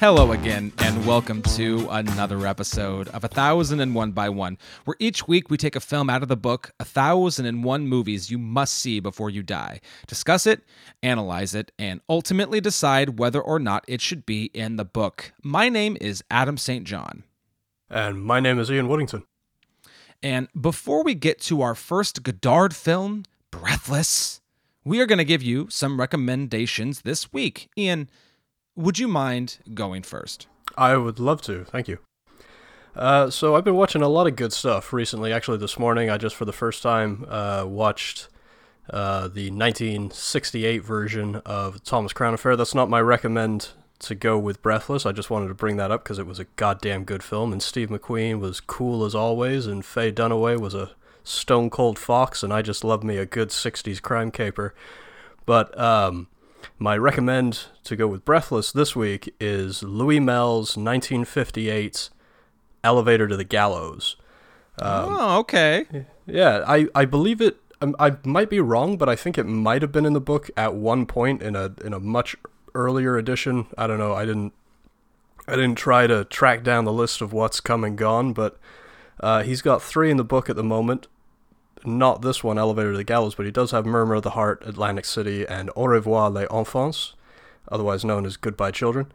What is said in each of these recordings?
Hello again, and welcome to another episode of A Thousand and One by One, where each week we take a film out of the book A Thousand and One Movies You Must See Before You Die, discuss it, analyze it, and ultimately decide whether or not it should be in the book. My name is Adam St. John. And my name is Ian Woodington. And before we get to our first Godard film, Breathless, we are going to give you some recommendations this week. Ian, would you mind going first? I would love to. Thank you. Uh, so I've been watching a lot of good stuff recently. Actually, this morning I just for the first time uh, watched uh, the 1968 version of Thomas Crown Affair. That's not my recommend to go with Breathless. I just wanted to bring that up because it was a goddamn good film, and Steve McQueen was cool as always, and Faye Dunaway was a stone cold fox, and I just love me a good 60s crime caper. But um, my recommend to go with Breathless this week is Louis Malle's 1958 Elevator to the Gallows. Um, oh, okay. Yeah, I, I believe it. Um, I might be wrong, but I think it might have been in the book at one point in a in a much earlier edition. I don't know. I didn't I didn't try to track down the list of what's come and gone, but uh, he's got three in the book at the moment not this one, Elevator to the Gallows, but he does have Murmur of the Heart, Atlantic City, and Au revoir les enfants, otherwise known as Goodbye Children.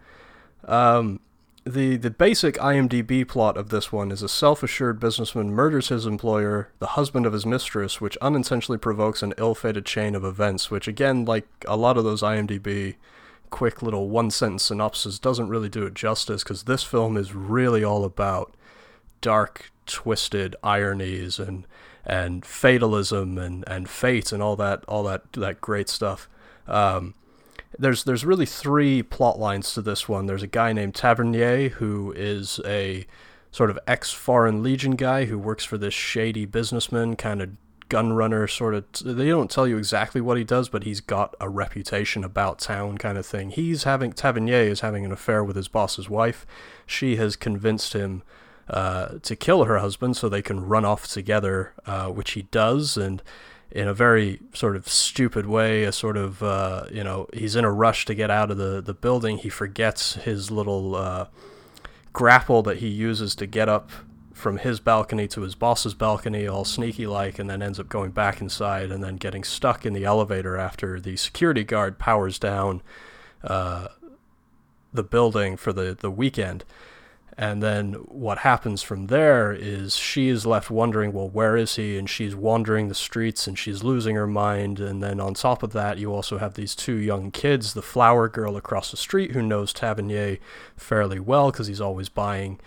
Um, the the basic IMDb plot of this one is a self-assured businessman murders his employer, the husband of his mistress, which unintentionally provokes an ill-fated chain of events. Which again, like a lot of those IMDb quick little one-sentence synopsis, doesn't really do it justice because this film is really all about dark, twisted ironies and and fatalism and, and fate and all that all that that great stuff. Um, there's there's really three plot lines to this one. There's a guy named Tavernier who is a sort of ex Foreign Legion guy who works for this shady businessman, kind of gun runner sort of. They don't tell you exactly what he does, but he's got a reputation about town kind of thing. He's having Tavernier is having an affair with his boss's wife. She has convinced him uh, to kill her husband so they can run off together, uh, which he does, and in a very sort of stupid way, a sort of uh, you know he's in a rush to get out of the the building. He forgets his little uh, grapple that he uses to get up from his balcony to his boss's balcony, all sneaky like, and then ends up going back inside and then getting stuck in the elevator after the security guard powers down uh, the building for the the weekend. And then what happens from there is she is left wondering, well, where is he? And she's wandering the streets and she's losing her mind. And then on top of that, you also have these two young kids the flower girl across the street who knows Tavernier fairly well because he's always buying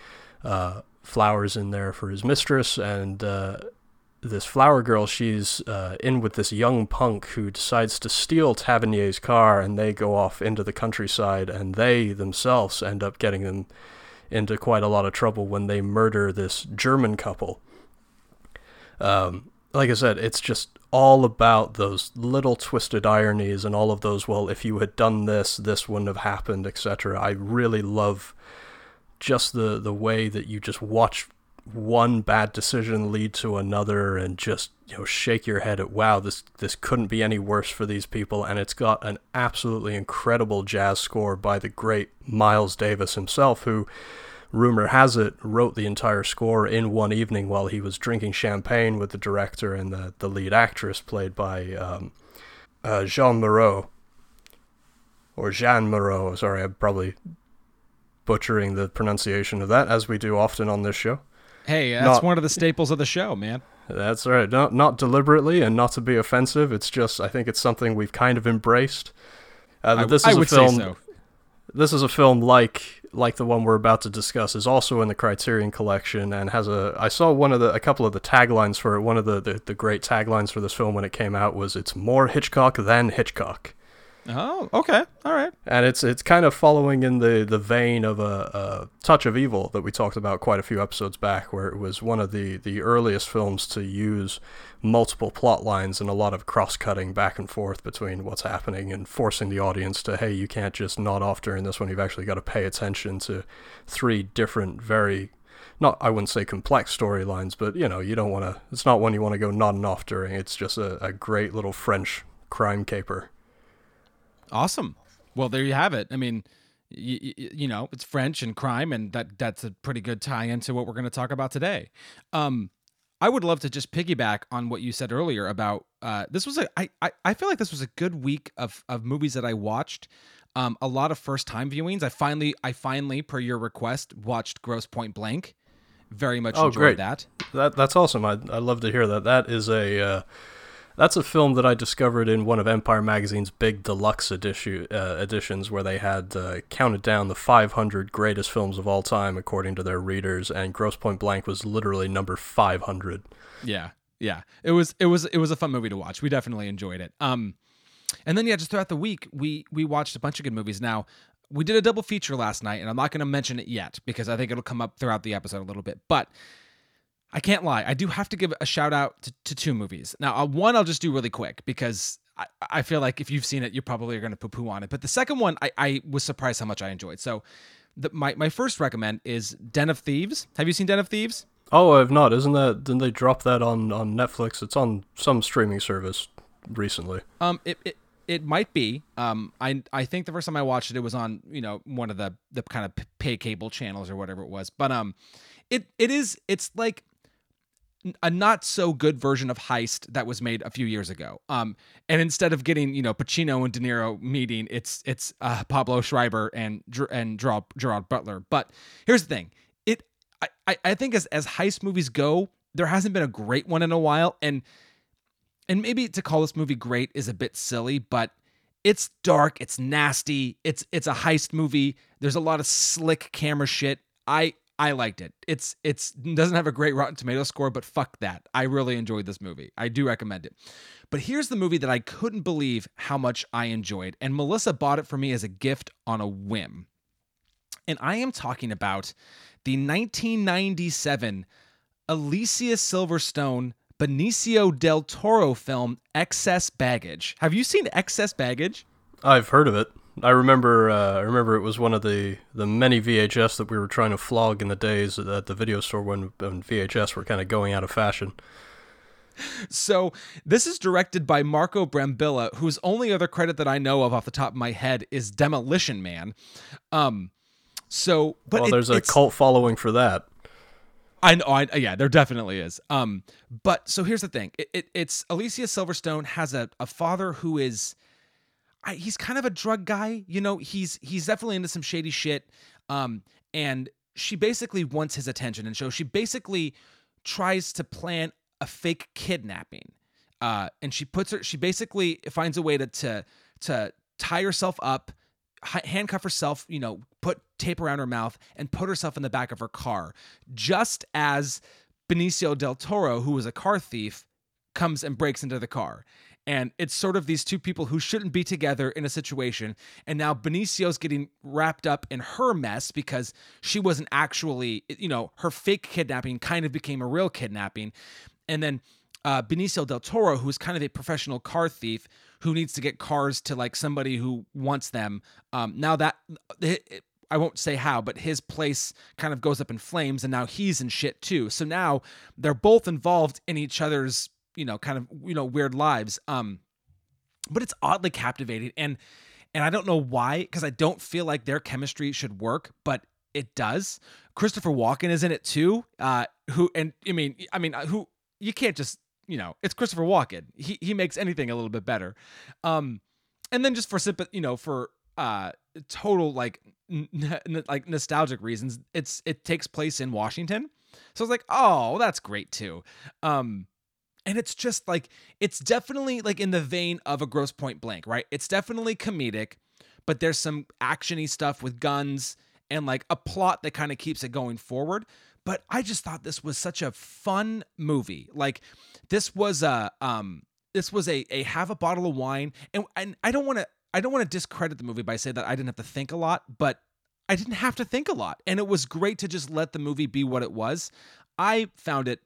uh, flowers in there for his mistress. And uh, this flower girl, she's uh, in with this young punk who decides to steal Tavernier's car and they go off into the countryside and they themselves end up getting them into quite a lot of trouble when they murder this German couple. Um, like I said, it's just all about those little twisted ironies and all of those. Well, if you had done this, this wouldn't have happened, etc. I really love just the the way that you just watch one bad decision lead to another and just you know shake your head at wow this this couldn't be any worse for these people. And it's got an absolutely incredible jazz score by the great Miles Davis himself who rumor has it wrote the entire score in one evening while he was drinking champagne with the director and the the lead actress played by um, uh, Jean Moreau. Or Jean Moreau sorry I'm probably butchering the pronunciation of that as we do often on this show Hey, that's not, one of the staples of the show, man. That's right. Not not deliberately and not to be offensive. It's just I think it's something we've kind of embraced. Uh, I, this is I a film. So. This is a film like like the one we're about to discuss, is also in the Criterion Collection and has a. I saw one of the a couple of the taglines for it. One of the the, the great taglines for this film when it came out was "It's more Hitchcock than Hitchcock." Oh, okay, all right. and it's it's kind of following in the the vein of a, a Touch of Evil that we talked about quite a few episodes back, where it was one of the the earliest films to use multiple plot lines and a lot of cross cutting back and forth between what's happening and forcing the audience to hey you can't just nod off during this one you've actually got to pay attention to three different very not I wouldn't say complex storylines but you know you don't want to it's not one you want to go nodding off during it's just a, a great little French crime caper. Awesome. Well, there you have it. I mean, y- y- you know, it's French and crime, and that that's a pretty good tie into what we're going to talk about today. Um, I would love to just piggyback on what you said earlier about uh, this was a I, I I feel like this was a good week of of movies that I watched. Um, a lot of first time viewings. I finally I finally, per your request, watched Grosse Pointe Blank. Very much Oh, enjoyed great. that. That that's awesome. I I love to hear that. That is a uh, that's a film that I discovered in one of Empire Magazine's big deluxe edition uh, editions, where they had uh, counted down the 500 greatest films of all time according to their readers, and Grosse Pointe Blank was literally number 500. Yeah, yeah. It was it was it was a fun movie to watch. We definitely enjoyed it. Um, and then yeah, just throughout the week, we we watched a bunch of good movies. Now we did a double feature last night, and I'm not going to mention it yet because I think it'll come up throughout the episode a little bit. But I can't lie, I do have to give a shout out to, to two movies. Now, uh, one I'll just do really quick because. I, I feel like if you've seen it, you probably are going to poo poo on it. But the second one, I, I was surprised how much I enjoyed. So, the, my, my first recommend is Den of Thieves. Have you seen Den of Thieves? Oh, I've not. Isn't that? Didn't they drop that on on Netflix? It's on some streaming service recently. Um, it, it it might be. Um, I I think the first time I watched it, it was on you know one of the the kind of pay cable channels or whatever it was. But um, it it is it's like a not so good version of Heist that was made a few years ago. Um, and instead of getting you know Pacino and De Niro meeting, it's it's uh, Pablo Schreiber and and Gerard, Butler. But here's the thing: it I I think as as heist movies go, there hasn't been a great one in a while, and and maybe to call this movie great is a bit silly, but it's dark, it's nasty, it's it's a heist movie. There's a lot of slick camera shit. I I liked it. It's it's doesn't have a great Rotten Tomato score, but fuck that. I really enjoyed this movie. I do recommend it. But here's the movie that I couldn't believe how much I enjoyed, and Melissa bought it for me as a gift on a whim. And I am talking about the 1997 Alicia Silverstone Benicio del Toro film Excess Baggage. Have you seen Excess Baggage? I've heard of it. I remember. Uh, I remember it was one of the, the many VHS that we were trying to flog in the days at the video store when, when VHS were kind of going out of fashion. So this is directed by Marco Brambilla, whose only other credit that I know of off the top of my head is Demolition Man. Um, so but well, it- there's a cult following for that. I know, I, yeah, there definitely is. Um, but so here's the thing: it, it, it's Alicia Silverstone has a, a father who is, I, he's kind of a drug guy. You know, he's he's definitely into some shady shit. Um, and she basically wants his attention, and so she basically tries to plan a fake kidnapping. Uh, and she puts her, she basically finds a way to to to tie herself up handcuff herself, you know, put tape around her mouth and put herself in the back of her car, just as Benicio del Toro, who was a car thief, comes and breaks into the car. And it's sort of these two people who shouldn't be together in a situation. And now Benicio's getting wrapped up in her mess because she wasn't actually, you know, her fake kidnapping kind of became a real kidnapping. And then uh, Benicio del Toro, who's kind of a professional car thief who needs to get cars to like somebody who wants them. Um, now that I won't say how, but his place kind of goes up in flames, and now he's in shit too. So now they're both involved in each other's, you know, kind of you know weird lives. Um, but it's oddly captivating, and and I don't know why, because I don't feel like their chemistry should work, but it does. Christopher Walken is in it too. Uh, who and I mean, I mean, who you can't just you know, it's Christopher Walken. He he makes anything a little bit better. Um, and then just for sympath- you know, for uh total like n- n- like nostalgic reasons, it's it takes place in Washington. So I was like, oh, that's great too. Um, and it's just like it's definitely like in the vein of a Grosse Pointe Blank, right? It's definitely comedic, but there's some actiony stuff with guns and like a plot that kind of keeps it going forward. But I just thought this was such a fun movie. Like this was a um this was a a have a bottle of wine and and I don't want to I don't want to discredit the movie by saying that I didn't have to think a lot, but I didn't have to think a lot. And it was great to just let the movie be what it was. I found it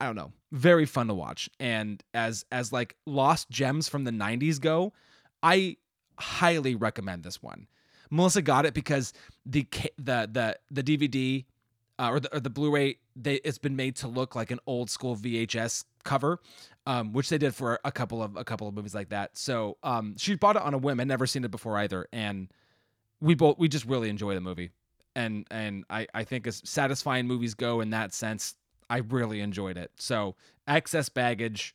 I don't know, very fun to watch. And as as like lost gems from the 90s go, I highly recommend this one. Melissa got it because the the the the DVD uh, or the or the Blu-ray they it's been made to look like an old school VHS cover, um, which they did for a couple of a couple of movies like that. So um, she bought it on a whim and never seen it before either, and we both we just really enjoy the movie. And and I I think as satisfying movies go in that sense, I really enjoyed it. So excess baggage.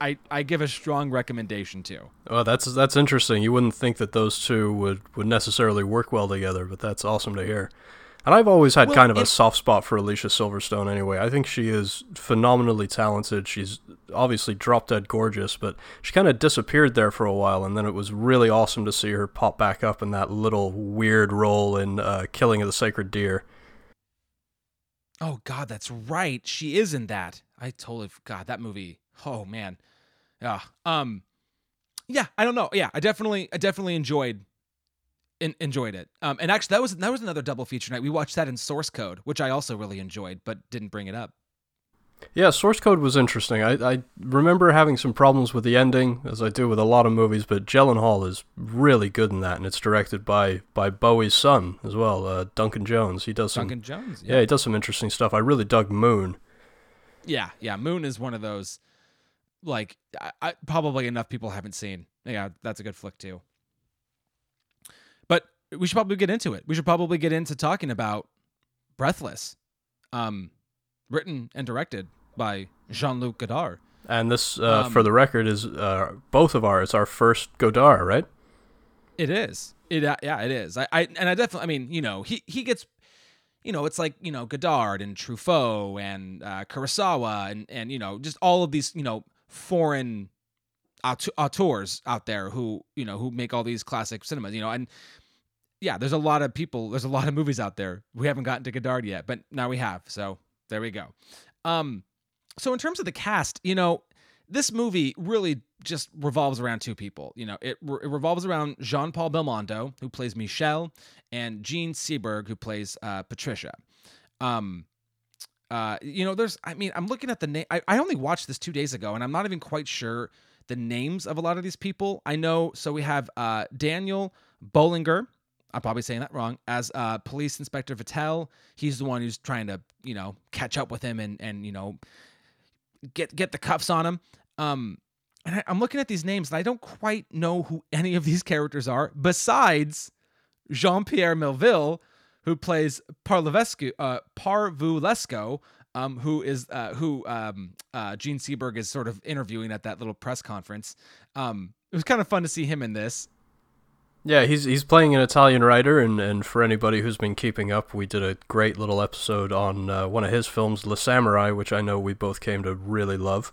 I, I give a strong recommendation to. Oh, that's that's interesting. You wouldn't think that those two would, would necessarily work well together, but that's awesome to hear. And I've always had well, kind of a soft spot for Alicia Silverstone anyway. I think she is phenomenally talented. She's obviously drop dead gorgeous, but she kind of disappeared there for a while, and then it was really awesome to see her pop back up in that little weird role in uh, Killing of the Sacred Deer. Oh God, that's right. She is in that. I totally forgot that movie. Oh man, yeah. Um, yeah. I don't know. Yeah, I definitely, I definitely enjoyed in, enjoyed it. Um, and actually, that was that was another double feature night. We watched that in Source Code, which I also really enjoyed, but didn't bring it up. Yeah, Source Code was interesting. I, I remember having some problems with the ending, as I do with a lot of movies, but Hall is really good in that, and it's directed by by Bowie's son as well, uh, Duncan Jones. He does some, Duncan Jones. Yeah. yeah, he does some interesting stuff. I really dug Moon. Yeah, yeah, Moon is one of those like I, I, probably enough people haven't seen. Yeah, that's a good flick too. But we should probably get into it. We should probably get into talking about Breathless, um, written and directed by Jean Luc Godard. And this, uh, um, for the record, is uh, both of ours. Our first Godard, right? It is. It uh, yeah, it is. I, I and I definitely. I mean, you know, he he gets. You know, it's like you know Godard and Truffaut and uh, Kurosawa and and you know just all of these you know foreign auteurs out there who you know who make all these classic cinemas you know and yeah there's a lot of people there's a lot of movies out there we haven't gotten to godard yet but now we have so there we go um so in terms of the cast you know this movie really just revolves around two people you know it, it revolves around jean-paul belmondo who plays michel and jean seberg who plays uh, patricia um uh you know there's i mean i'm looking at the name I, I only watched this two days ago and i'm not even quite sure the names of a lot of these people. I know. So we have uh, Daniel Boulanger. I'm probably saying that wrong. As uh, Police Inspector Vittel, he's the one who's trying to, you know, catch up with him and and you know, get get the cuffs on him. Um, and I, am looking at these names and I don't quite know who any of these characters are besides Jean Pierre Melville, who plays Parvulescu, uh, Parvulesco, um, who is uh, who um, uh, Jean Seberg is sort of interviewing at that little press conference. Um, it was kind of fun to see him in this. Yeah, he's he's playing an Italian writer, and, and for anybody who's been keeping up, we did a great little episode on uh, one of his films, Le Samurai, which I know we both came to really love.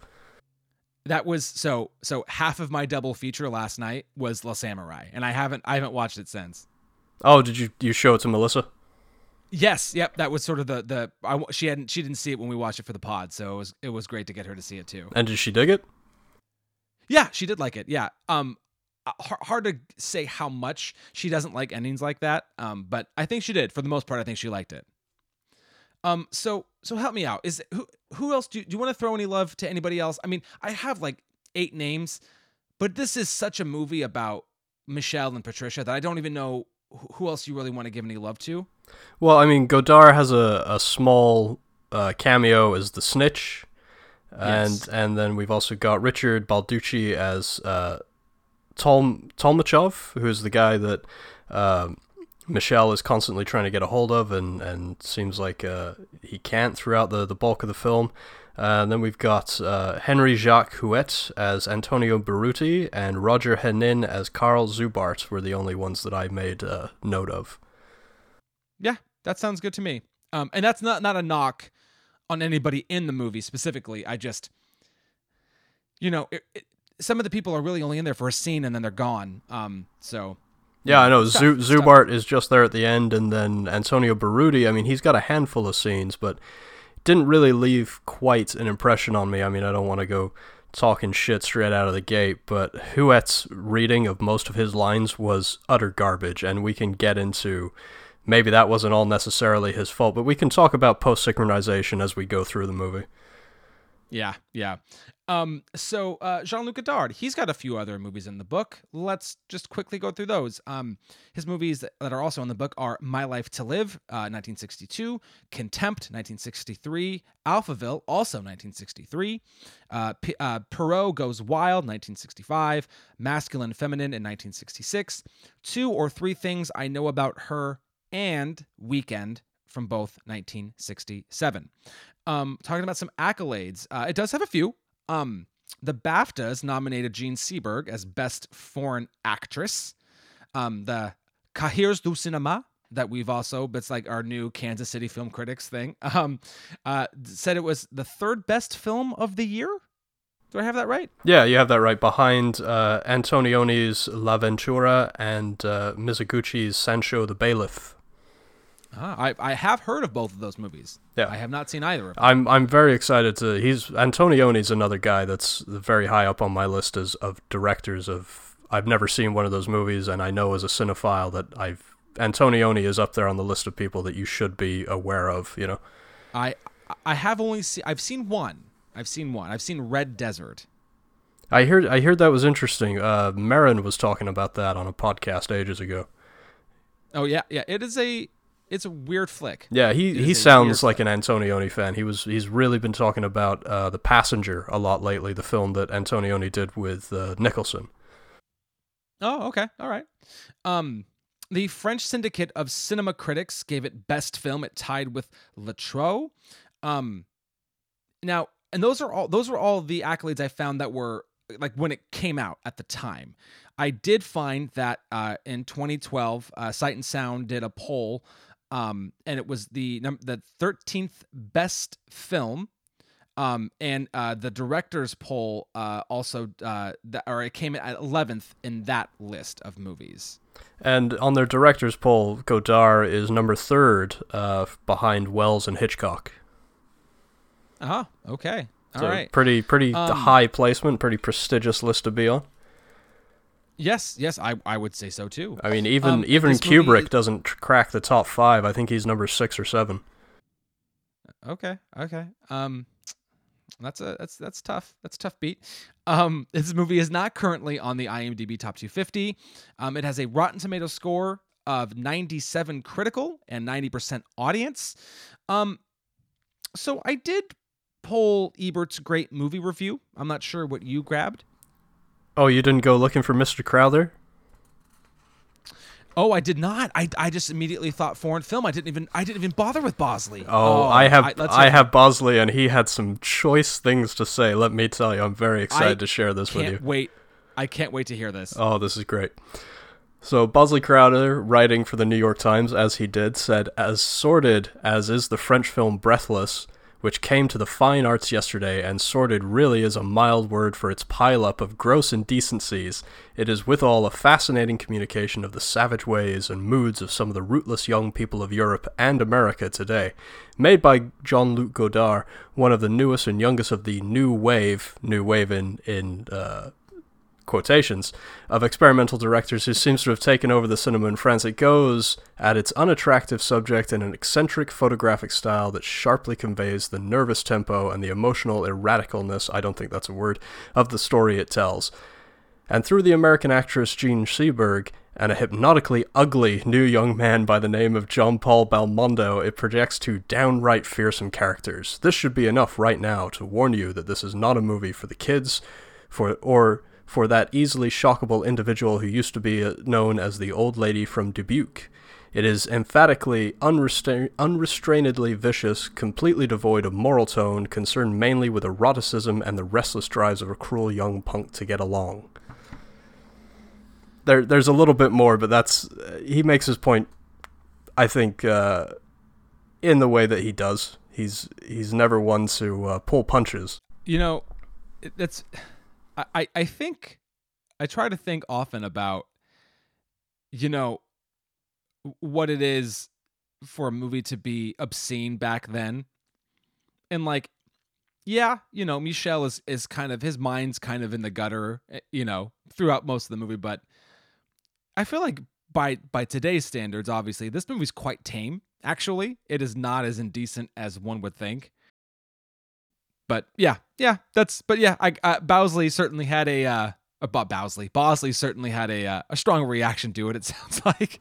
That was so so half of my double feature last night was Le Samurai, and I haven't I haven't watched it since. Oh, did you you show it to Melissa? Yes, yep, that was sort of the the I, she hadn't she didn't see it when we watched it for the pod, so it was it was great to get her to see it too. And did she dig it? Yeah, she did like it. Yeah. Um hard to say how much she doesn't like endings like that. Um but I think she did for the most part I think she liked it. Um so so help me out. Is who who else do, do you want to throw any love to anybody else? I mean, I have like eight names, but this is such a movie about Michel and Patricia that I don't even know who else you really want to give any love to. Well, I mean, Godard has a, a small uh, cameo as the snitch, and yes. and then we've also got Richard Balducci as uh, Tol Tolmachov, who's the guy that uh, Michel is constantly trying to get a hold of, and and seems like uh, he can't throughout the the bulk of the film. Uh, and then we've got uh, Henri Jacques Huet as Antonio Berruti and Roger Hanin as Karl Zubart were the only ones that I made uh, note of. Yeah, that sounds good to me. Um, and that's not not a knock on anybody in the movie specifically. I just, you know, it, it, some of the people are really only in there for a scene and then they're gone. Um, so Yeah, I know. Stuff, Zu- stuff. Zubart is just there at the end, and then Antonio Barudi. I mean, he's got a handful of scenes, but didn't really leave quite an impression on me. I mean, I don't want to go talking shit straight out of the gate, but Huet's reading of most of his lines was utter garbage, and we can get into maybe that wasn't all necessarily his fault, but we can talk about post synchronization as we go through the movie. Yeah, yeah. Um, so uh, Jean-Luc Godard, he's got a few other movies in the book. Let's just quickly go through those. Um, his movies that are also in the book are My Life to Live, uh, 1962, Contempt, 1963, Alphaville, also 1963, uh, P- uh, Pierrot Goes Wild, 1965, Masculine Feminine in 1966, Two or Three Things I Know About Her, and Weekend from both 1967. Um, talking about some accolades, uh, it does have a few. Um, the BAFTAs nominated Jean Seberg as Best Foreign Actress. Um, the Cahiers du Cinema that we've also, but it's like our new Kansas City Film Critics thing, um, uh, said it was the third best film of the year. Do I have that right? Yeah, you have that right. Behind uh, Antonioni's L'Avventura and uh, Mizoguchi's Sansho the Bailiff. Ah, I, I have heard of both of those movies. Yeah. I have not seen either of them. I'm I'm very excited to. He's Antonioni's another guy that's very high up on my list as of directors of. I've never seen one of those movies, and I know as a cinephile that I've Antonioni is up there on the list of people that you should be aware of. You know. I I have only seen I've seen one. I've seen one. I've seen Red Desert. I heard I heard that was interesting. Uh, Marin was talking about that on a podcast ages ago. Oh yeah, yeah. It is a it's a weird flick. Yeah, he, he sounds like an Antonioni fan. He was he's really been talking about uh, the Passenger a lot lately, the film that Antonioni did with uh, Nicholson. Oh, okay. All right. Um the French Syndicate of Cinema Critics gave it best film. It tied with Letro. Um now, and those are all those were all the accolades I found that were like when it came out at the time. I did find that uh, in 2012, uh, Sight and Sound did a poll, um, and it was the num- the 13th best film. Um, and uh, the director's poll uh, also, uh, or it came at 11th in that list of movies. And on their director's poll, Godard is number third uh, behind Welles and Hitchcock. Uh-huh. Okay. All So right. pretty pretty Um, high placement, pretty prestigious list to be on. Yes. Yes. I, I would say so too. I mean, even Um, even Kubrick is- doesn't crack the top five. I think he's number six or seven. Okay. Okay. Um, that's a that's that's tough. That's a tough beat. Um, this movie is not currently on the IMDb Top 250. Um, it has a Rotten Tomato score of 97 critical and 90% audience. Um, so I did pull Ebert's great movie review. I'm not sure what you grabbed. Oh, you didn't go looking for Mr. Crowther? Oh, I did not. I, I just immediately thought foreign film. I didn't even I didn't even bother with Bosley. Oh, I have I, hear- have Bosley, and he had some choice things to say. Let me tell you, I'm very excited I to share this with you. wait. I can't wait to hear this. Oh, this is great. So Bosley Crowther, writing for the New York Times as he did, said, "As sordid as is the French film Breathless, which came to the fine arts yesterday, and sordid really is a mild word for its pileup of gross indecencies, it is withal a fascinating communication of the savage ways and moods of some of the rootless young people of Europe and America today, made by Jean-Luc Godard, one of the newest and youngest of the new wave, new wave in in uh, quotations of experimental directors who seems to have taken over the cinema in France. It goes at its unattractive subject in an eccentric photographic style that sharply conveys the nervous tempo and the emotional erraticalness, I don't think that's a word, of the story it tells. And through the American actress Jean Seberg and a hypnotically ugly new young man by the name of John Paul Belmondo, it projects two downright fearsome characters. This should be enough right now to warn you that this is not a movie for the kids, for or for that easily shockable individual who used to be uh, known as the old lady from Dubuque. It is emphatically unrestra- unrestrainedly vicious, completely devoid of moral tone, concerned mainly with eroticism and the restless drives of a cruel young punk to get along. There, there's a little bit more, but that's uh, he makes his point. I think uh, in the way that he does. He's he's never one to uh, pull punches. You know, that's I I- think I try to think often about you know, what it is for a movie to be obscene back then. And like, yeah, you know, Michel is is kind of his mind's kind of in the gutter, eh, you know, throughout most of the movie, but I feel like by by today's standards, obviously, this movie's quite tame. Actually, it is not as indecent as one would think. But yeah, yeah, that's. But yeah, I uh, Bowsley certainly had a. Uh, about Bowsley, Bosley certainly had a uh, a strong reaction to it. It sounds like.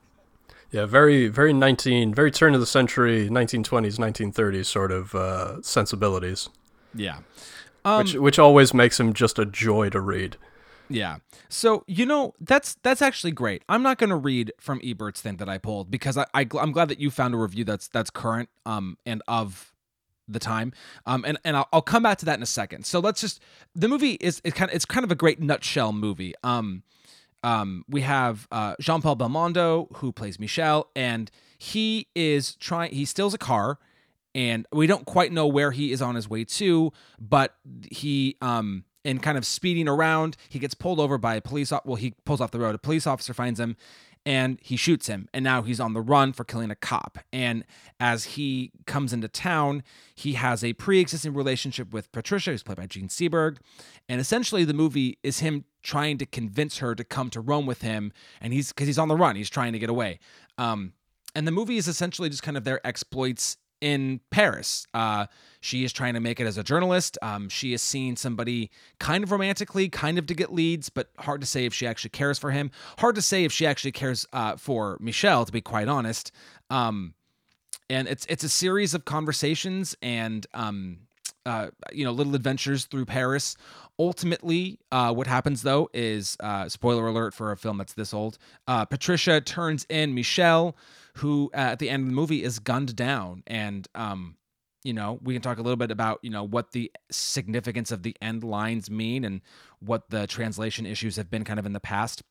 Yeah, very, very 19, very turn of the century, 1920s, 1930s sort of uh, sensibilities. Yeah. Um, which, which always makes him just a joy to read. Yeah. So you know that's that's actually great. I'm not going to read from Ebert's thing that I pulled because I, I am glad that you found a review that's that's current um and of the time um and and I'll, I'll come back to that in a second. So let's just the movie is it's kind of it's kind of a great nutshell movie. Um um we have uh Jean Paul Belmondo who plays Michel and he is trying he steals a car and we don't quite know where he is on his way to but he um and kind of speeding around. He gets pulled over by a police. Well, he pulls off the road. A police officer finds him, and he shoots him. And now he's on the run for killing a cop. And as he comes into town, he has a pre-existing relationship with Patricia, who's played by Jean Seberg. And essentially, the movie is him trying to convince her to come to Rome with him. And he's because he's on the run. He's trying to get away. Um, and the movie is essentially just kind of their exploits in Paris. Uh, she is trying to make it as a journalist. Um, she is seeing somebody kind of romantically, kind of to get leads, but hard to say if she actually cares for him. Hard to say if she actually cares uh, for Michel, to be quite honest. Um, and it's it's a series of conversations and um, uh, you know little adventures through Paris. Ultimately, uh, what happens though is uh, spoiler alert for a film that's this old. Uh, Patricia turns in Michel who uh, at the end of the movie is gunned down. And um you know we can talk a little bit about you know what the significance of the end lines mean and what the translation issues have been kind of in the past.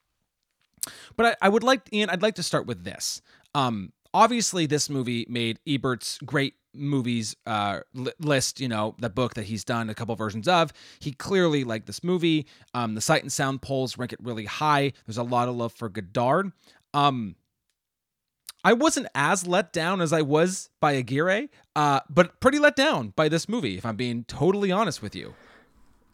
But i, I would like ian i'd like to start with this. Um obviously this movie made ebert's great movies uh list you know the book that he's done a couple versions of. He clearly liked this movie. Um the sight and sound polls rank it really high. There's a lot of love for godard. Um I wasn't as let down as I was by Aguirre, uh, but pretty let down by this movie, if I'm being totally honest with you.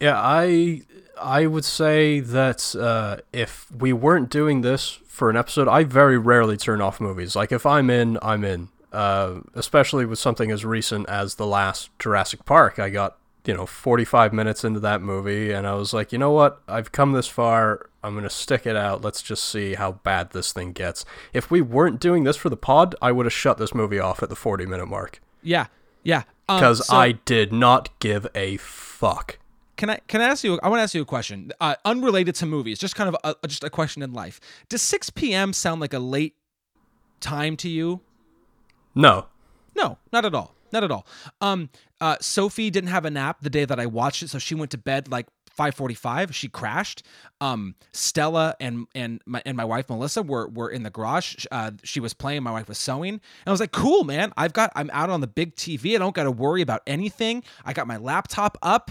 Yeah, I I would say that uh, if we weren't doing this for an episode, I very rarely turn off movies. Like if I'm in, I'm in. Uh, especially with something as recent as the last Jurassic Park, I got you know 45 minutes into that movie and i was like you know what i've come this far i'm going to stick it out let's just see how bad this thing gets if we weren't doing this for the pod i would have shut this movie off at the 40 minute mark yeah yeah because um, so i did not give a fuck can I can I ask you? I want to ask you a question, uh, unrelated to movies, just kind of a, just a question in life. Does 6 p.m. sound like a late time to you? No, no, not at all. Not at all. Um, uh, Sophie didn't have a nap the day that I watched it, so she went to bed like 5:45. She crashed. Um, Stella and and my and my wife Melissa were were in the garage. Uh, she was playing. My wife was sewing, and I was like, "Cool, man! I've got. I'm out on the big TV. I don't got to worry about anything. I got my laptop up.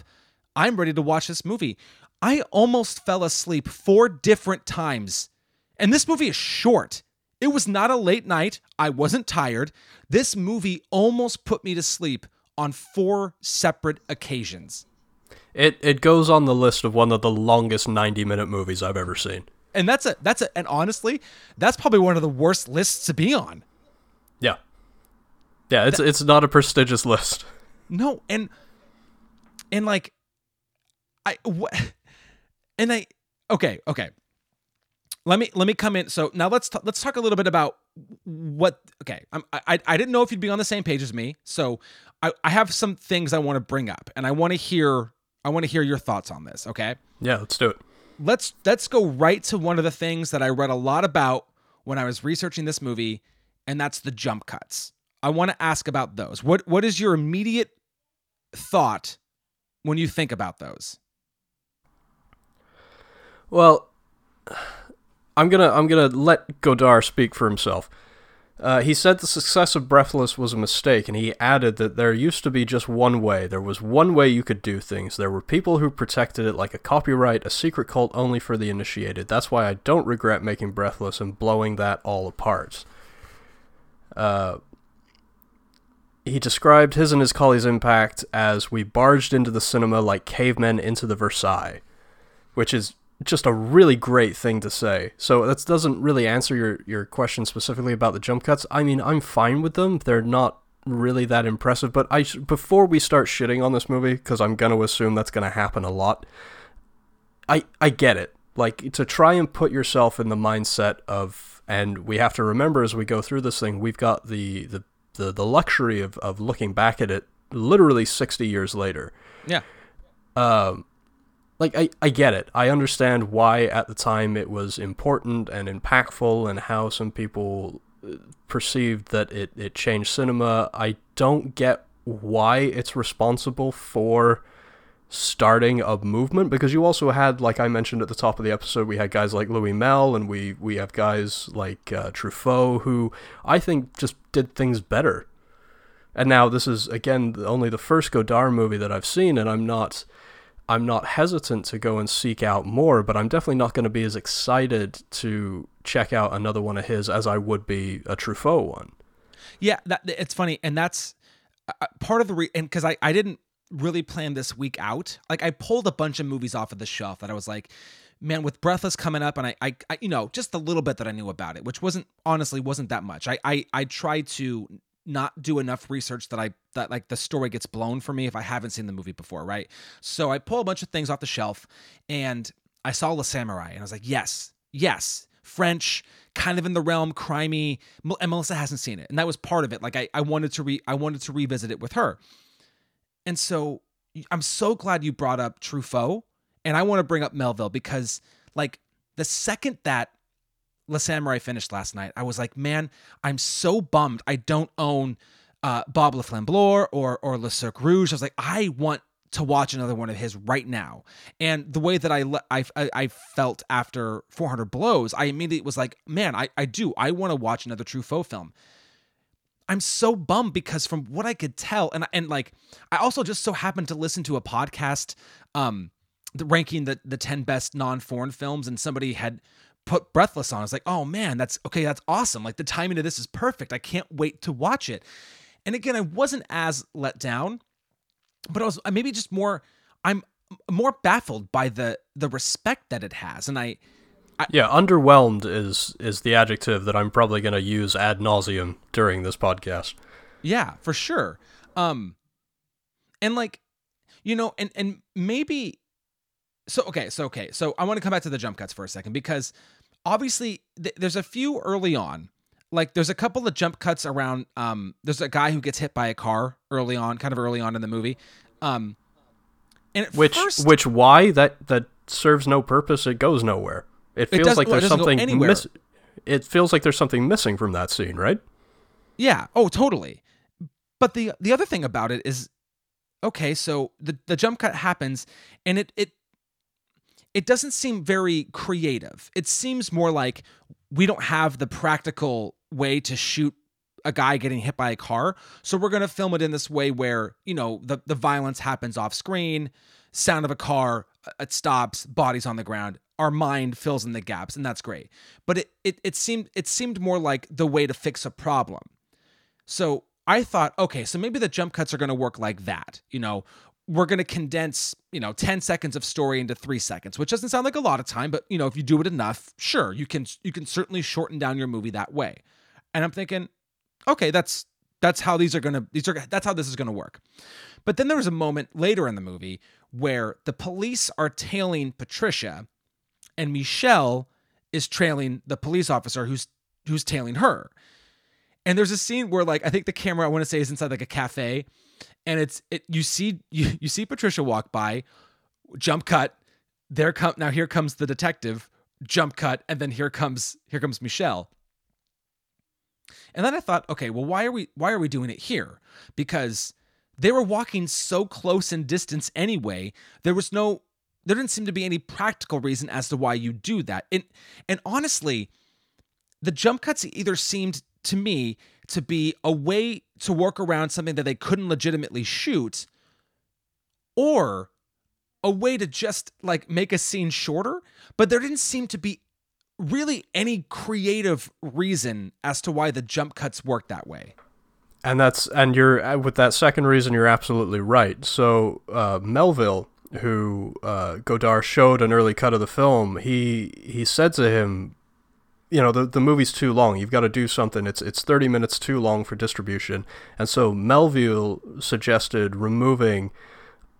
I'm ready to watch this movie." I almost fell asleep four different times, and this movie is short. It was not a late night. I wasn't tired. This movie almost put me to sleep on four separate occasions. It it goes on the list of one of the longest 90 minute movies I've ever seen. And that's a that's a and honestly, that's probably one of the worst lists to be on. Yeah. Yeah, it's that, it's not a prestigious list. No, and and like I what and I okay, okay let me let me come in. So now let's t- let's talk a little bit about what. Okay, I'm, I I didn't know if you'd be on the same page as me, so I I have some things I want to bring up, and I want to hear I want to hear your thoughts on this. Okay. Yeah, let's do it. Let's let's go right to one of the things that I read a lot about when I was researching this movie, and that's the jump cuts. I want to ask about those. What what is your immediate thought when you think about those? Well, I'm gonna I'm gonna let Godard speak for himself. Uh, he said the success of Breathless was a mistake, and he added that there used to be just one way. There was one way you could do things. There were people who protected it like a copyright, a secret cult only for the initiated. That's why I don't regret making Breathless and blowing that all apart. Uh, he described his and his colleagues' impact as we barged into the cinema like cavemen into the Versailles, which is just a really great thing to say. So that doesn't really answer your, your question specifically about the jump cuts. I mean, I'm fine with them. They're not really that impressive, but I before we start shitting on this movie cuz I'm going to assume that's going to happen a lot. I I get it. Like to try and put yourself in the mindset of and we have to remember as we go through this thing, we've got the the the, the luxury of, of looking back at it literally 60 years later. Yeah. Um like I, I get it. I understand why at the time it was important and impactful and how some people uh, perceived that it, it changed cinema. I don't get why it's responsible for starting a movement because you also had like I mentioned at the top of the episode we had guys like Louis Malle and we we have guys like uh, Truffaut who I think just did things better. And now this is again only the first Godard movie that I've seen and I'm not I'm not hesitant to go and seek out more, but I'm definitely not going to be as excited to check out another one of his as I would be a Truffaut one. Yeah, that, it's funny, and that's uh, uh part of the re- and because I I didn't really plan this week out. Like I pulled a bunch of movies off of the shelf that I was like, man, with Breathless coming up, and I, I, I you know, just a little bit that I knew about it, which wasn't honestly wasn't that much. I I I tried to not do enough research that I that like the story gets blown for me if I haven't seen the movie before, right? So I pull a bunch of things off the shelf and I saw Le Samurai and I was like, yes, yes, French, kind of in the realm crimey, and Melissa hasn't seen it, and that was part of it. Like I, I wanted to re I wanted to revisit it with her, and so I'm so glad you brought up Truffaut, and I want to bring up Melville because like the second that Le Samurai finished last night, I was like, man, I'm so bummed I don't own uh, Bob Le Flambeur or or Le Cercle Rouge. I was like, I want to watch another one of his right now. And the way that I I, I felt after 400 Blows, I immediately was like, man, I, I do. I want to watch another Truffaut film. I'm so bummed because from what I could tell, and and like I also just so happened to listen to a podcast um ranking the the 10 best non-foreign films and somebody had put Breathless on. I was like, oh man, that's okay, that's awesome. Like the timing of this is perfect. I can't wait to watch it. And again, I wasn't as let down, but I was maybe just more. I'm more baffled by the the respect that it has, and I. I yeah, underwhelmed is is the adjective that I'm probably going to use ad nauseum during this podcast. Yeah, for sure. Um, and like, you know, and and maybe so okay so okay. So i want to come back to the jump cuts for a second because obviously th- there's a few early on like there's a couple of jump cuts around um there's a guy who gets hit by a car early on kind of early on in the movie um and which first, which why? That that serves no purpose. It goes nowhere. It feels it like there's something miss it feels like there's something missing from that scene right? Yeah. Oh totally. But the the other thing about it is okay so the the jump cut happens and it it it doesn't seem very creative. It seems more like we don't have the practical way to shoot a guy getting hit by a car. So we're going to film it in this way where, you know, the, the violence happens off screen, sound of a car, uh, it stops, bodies on the ground. Our mind fills in the gaps, and that's great. But it, it it seemed it seemed more like the way to fix a problem. So I thought, okay, so maybe the jump cuts are going to work like that. You know, we're going to condense, you know, 10 seconds of story into 3 seconds, which doesn't sound like a lot of time, but you know, if you do it enough, sure, you can you can certainly shorten down your movie that way. And I'm thinking, okay, that's that's how these are going to these are that's how this is going to work. But then there was a moment later in the movie where the police are tailing Patricia and Michel is trailing the police officer who's who's tailing her. And there's a scene where like I think the camera I want to say is inside like a cafe and it's it you see you, you see Patricia walk by, jump cut, there come now here comes the detective, jump cut, and then here comes here comes Michel. And then I thought, okay, well, why are we why are we doing it here? Because they were walking so close in distance anyway. There was no there didn't seem to be any practical reason as to why you do that. And and honestly, the jump cuts either seemed to me to be a way to work around something that they couldn't legitimately shoot or a way to just like make a scene shorter, but there didn't seem to be really any creative reason as to why the jump cuts work that way. And that's and you're uh, with that second reason you're absolutely right. So uh, Melville, who uh, Godard showed an early cut of the film, he he said to him, you know, the the movie's too long. You've got to do something. It's it's 30 minutes too long for distribution. And so Melville suggested removing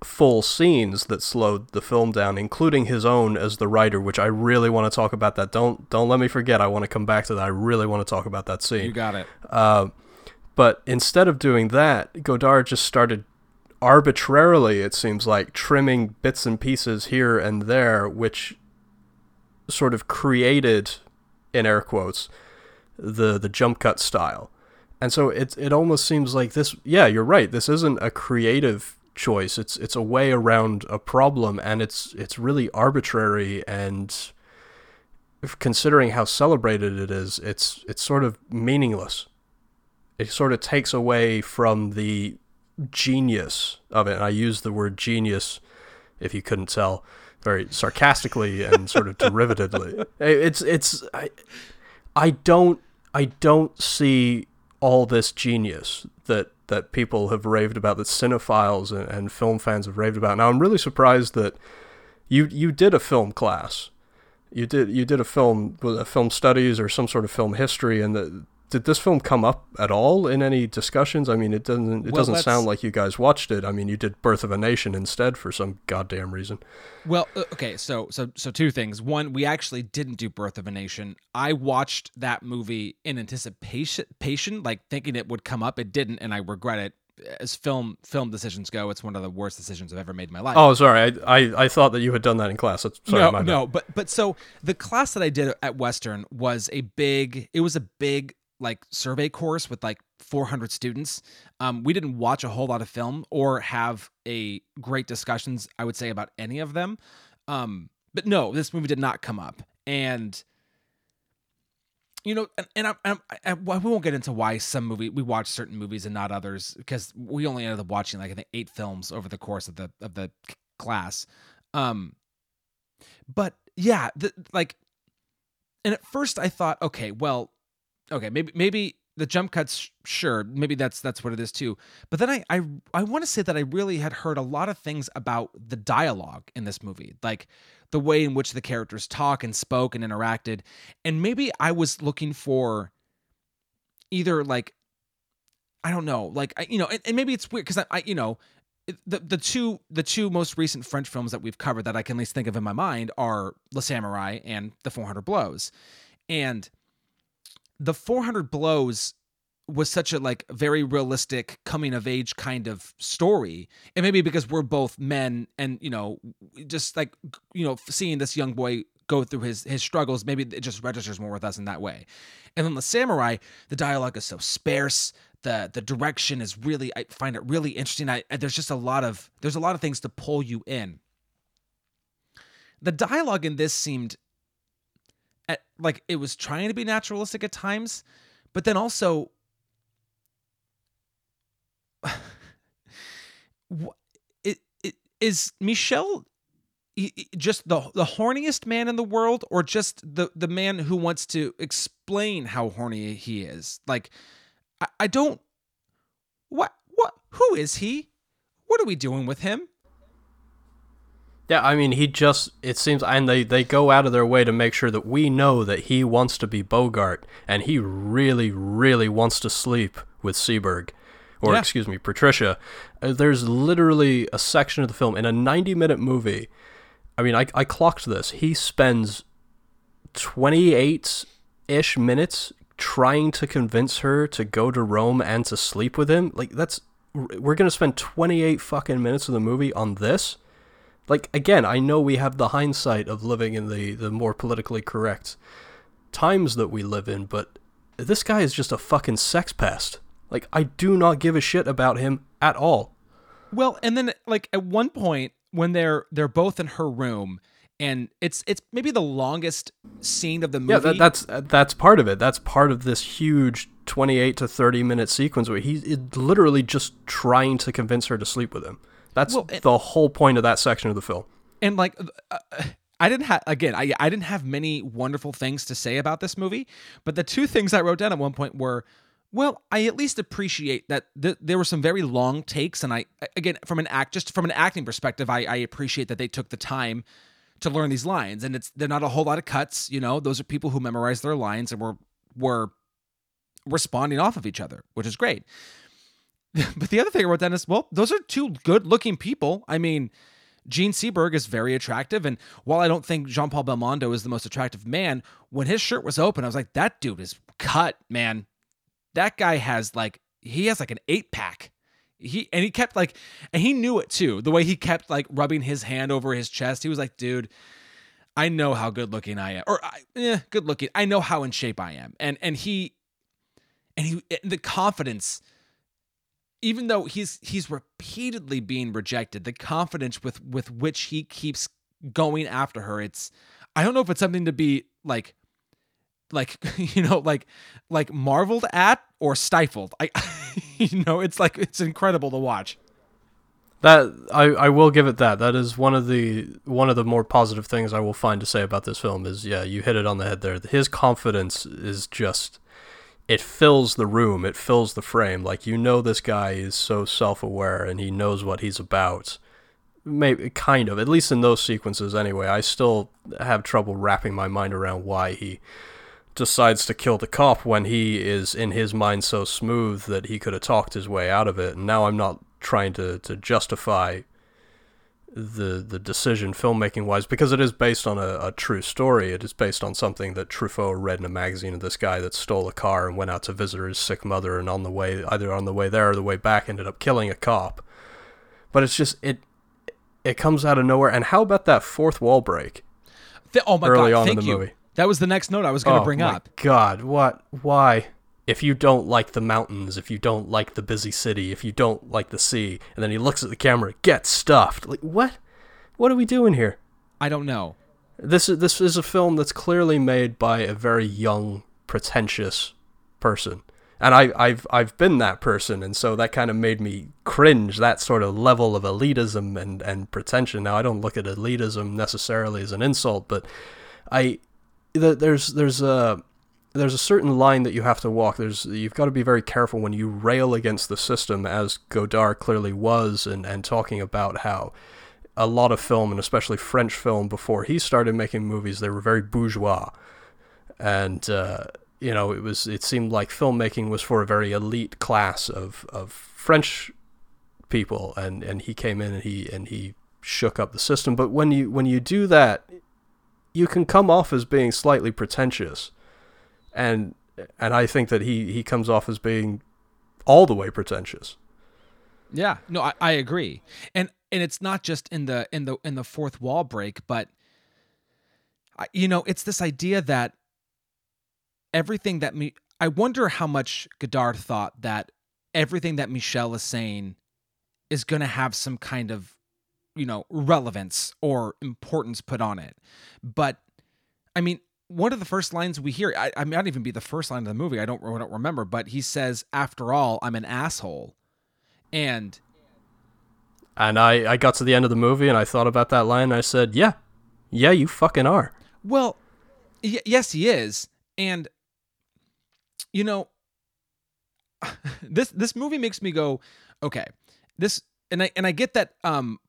full scenes that slowed the film down, including his own as the writer, which I really want to talk about. That don't don't let me forget. I want to come back to that. I really want to talk about that scene. You got it. Uh, but instead of doing that, Godard just started arbitrarily, it seems like, trimming bits and pieces here and there, which sort of created, in air quotes, the the jump cut style. And so it it almost seems like this. Yeah, you're right. This isn't a creative choice. It's it's a way around a problem, and it's it's really arbitrary. And considering how celebrated it is, it's it's sort of meaningless it sort of takes away from the genius of it. And I use the word genius, if you couldn't tell, very sarcastically and sort of derivatively. It's it's I, I don't I don't see all this genius that that people have raved about, that cinephiles and, and film fans have raved about. Now I'm really surprised that you you did a film class. You did you did a film a film studies or some sort of film history, and the did this film come up at all in any discussions? I mean, it doesn't it well, doesn't sound like you guys watched it. I mean, you did Birth of a Nation instead for some goddamn reason. Well, uh, okay, so so so two things. One, we actually didn't do Birth of a Nation. I watched that movie in anticipation, like thinking it would come up. It didn't, and I regret it. As film film decisions go, it's one of the worst decisions I've ever made in my life. Oh, sorry, I I, I thought that you had done that in class. That's, sorry, no, no, but but so the class that I did at Western was a big. It was a big like survey course with like 400 students. Um, we didn't watch a whole lot of film or have a great discussions, I would say, about any of them. Um, but no, this movie did not come up, and you know, and, and I, I, I, we won't get into why some movie we watch certain movies and not others because we only ended up watching like I think eight films over the course of the of the class. Um, but yeah, the, like, and at first I thought, okay, well, okay, maybe maybe the jump cuts sure maybe that's that's what it is too. But then i i, I want to say that i really had heard a lot of things about the dialogue in this movie like the way in which the characters talk and spoke and interacted. And maybe i was looking for either like i don't know like I, you know and, and maybe it's weird because I, I you know the the two the two most recent French films that we've covered that I can at least think of in my mind are Le Samouraï and The 400 Blows, and the 400 blows was such a like very realistic coming of age kind of story. And maybe because we're both men and you know just like you know seeing this young boy go through his his struggles maybe it just registers more with us in that way. And then the samurai the dialogue is so sparse. The the direction is really i find it really interesting. I, there's just a lot of there's a lot of things to pull you in. The dialogue in this seemed like it was trying to be naturalistic at times, but then also it, it is Michel just the the horniest man in the world or just the the man who wants to explain how horny he is? Like I, I don't what what who is he? What are we doing with him yeah, I mean, he just, it seems, and they, they go out of their way to make sure that we know that he wants to be Bogart, and he really, really wants to sleep with Seberg, or yeah. excuse me, Patricia. Uh, there's literally a section of the film in a 90 minute movie. I mean, I, I clocked this. He spends 28 ish minutes trying to convince her to go to Rome and to sleep with him. Like, that's, we're going to spend 28 fucking minutes of the movie on this? Like again, I know we have the hindsight of living in the the more politically correct times that we live in, but this guy is just a fucking sex pest. Like I do not give a shit about him at all. Well, and then like at one point when they're they're both in her room and it's it's maybe the longest scene of the movie. Yeah, that, that's that's part of it. That's part of this huge 28 to 30 minute sequence where he's literally just trying to convince her to sleep with him. That's Well, and- the whole point of that section of the film. and like uh, I didn't have again I I didn't have many wonderful things to say about this movie, but the two things I wrote down at one point were well, I at least appreciate that th- there were some very long takes, and I again from an act just from an acting perspective, I, I appreciate that they took the time to learn these lines, and it's they're not a whole lot of cuts. You know, those are people who memorize their lines and were were responding off of each other, which is great. but the other thing I wrote down is well, those are two good looking people. I mean, Jean Seberg is very attractive, and while I don't think Jean Paul Belmondo is the most attractive man, when his shirt was open, I was like, that dude is cut, man. That guy has like he has like an eight pack. He and he kept like and he knew it too. The way he kept like rubbing his hand over his chest, he was like, dude. I know how good looking I am, or eh, good looking. I know how in shape I am, and and he, and he, the confidence even though he's he's repeatedly being rejected, the confidence with with which he keeps going after her, it's I don't know if it's something to be like like you know like like marveled at or stifled. I you know, it's like it's incredible to watch. That I, I will give it that. That is one of the one of the more positive things I will find to say about this film is yeah, you hit it on the head there. His confidence is just it fills the room, it fills the frame. Like you know this guy is so self-aware and he knows what he's about. Maybe kind of, at least in those sequences anyway. I still have trouble wrapping my mind around why he decides to kill the cop when he is in his mind so smooth that he could have talked his way out of it. And now I'm not trying to, to justify the the decision filmmaking wise because it is based on a, a true story. It is based on something that Truffaut read in a magazine of this guy that stole a car and went out to visit his sick mother and on the way either on the way there or the way back ended up killing a cop. But it's just it it comes out of nowhere. And how about that fourth wall break? Th- oh my Early god, on in thank the you. movie. That was the next note I was going to oh bring my up. God, what? Why? If you don't like the mountains, if you don't like the busy city, if you don't like the sea, and then he looks at the camera, get stuffed. Like what? What are we doing here? I don't know. This is this is a film that's clearly made by a very young, pretentious person, and I, I've I've been that person, and so that kind of made me cringe. That sort of level of elitism and and pretension. Now I don't look at elitism necessarily as an insult, but I th- there's there's a there's a certain line that you have to walk. There's you've got to be very careful when you rail against the system, as Godard clearly was, and and talking about how a lot of film and especially French film before he started making movies, they were very bourgeois, and uh, you know it was it seemed like filmmaking was for a very elite class of of French people, and and he came in and he and he shook up the system. But when you when you do that, you can come off as being slightly pretentious, and and I think that he he comes off as being all the way pretentious. Yeah, no, I, I agree, and and it's not just in the in the in the fourth wall break, but you know, it's this idea that everything that me, I wonder how much Godard thought that everything that Michel is saying is going to have some kind of, you know, relevance or importance put on it, but I mean. One of the first lines we hear, I, I might not even be the first line of the movie. I don't, I don't remember, but he says, "After all, I'm an asshole," and And I, I got to the end of the movie and I thought about that line and I said, yeah, yeah, you fucking are. Well, y- yes, he is, and you know, this this movie makes me go, okay, this, and I and I get that, um,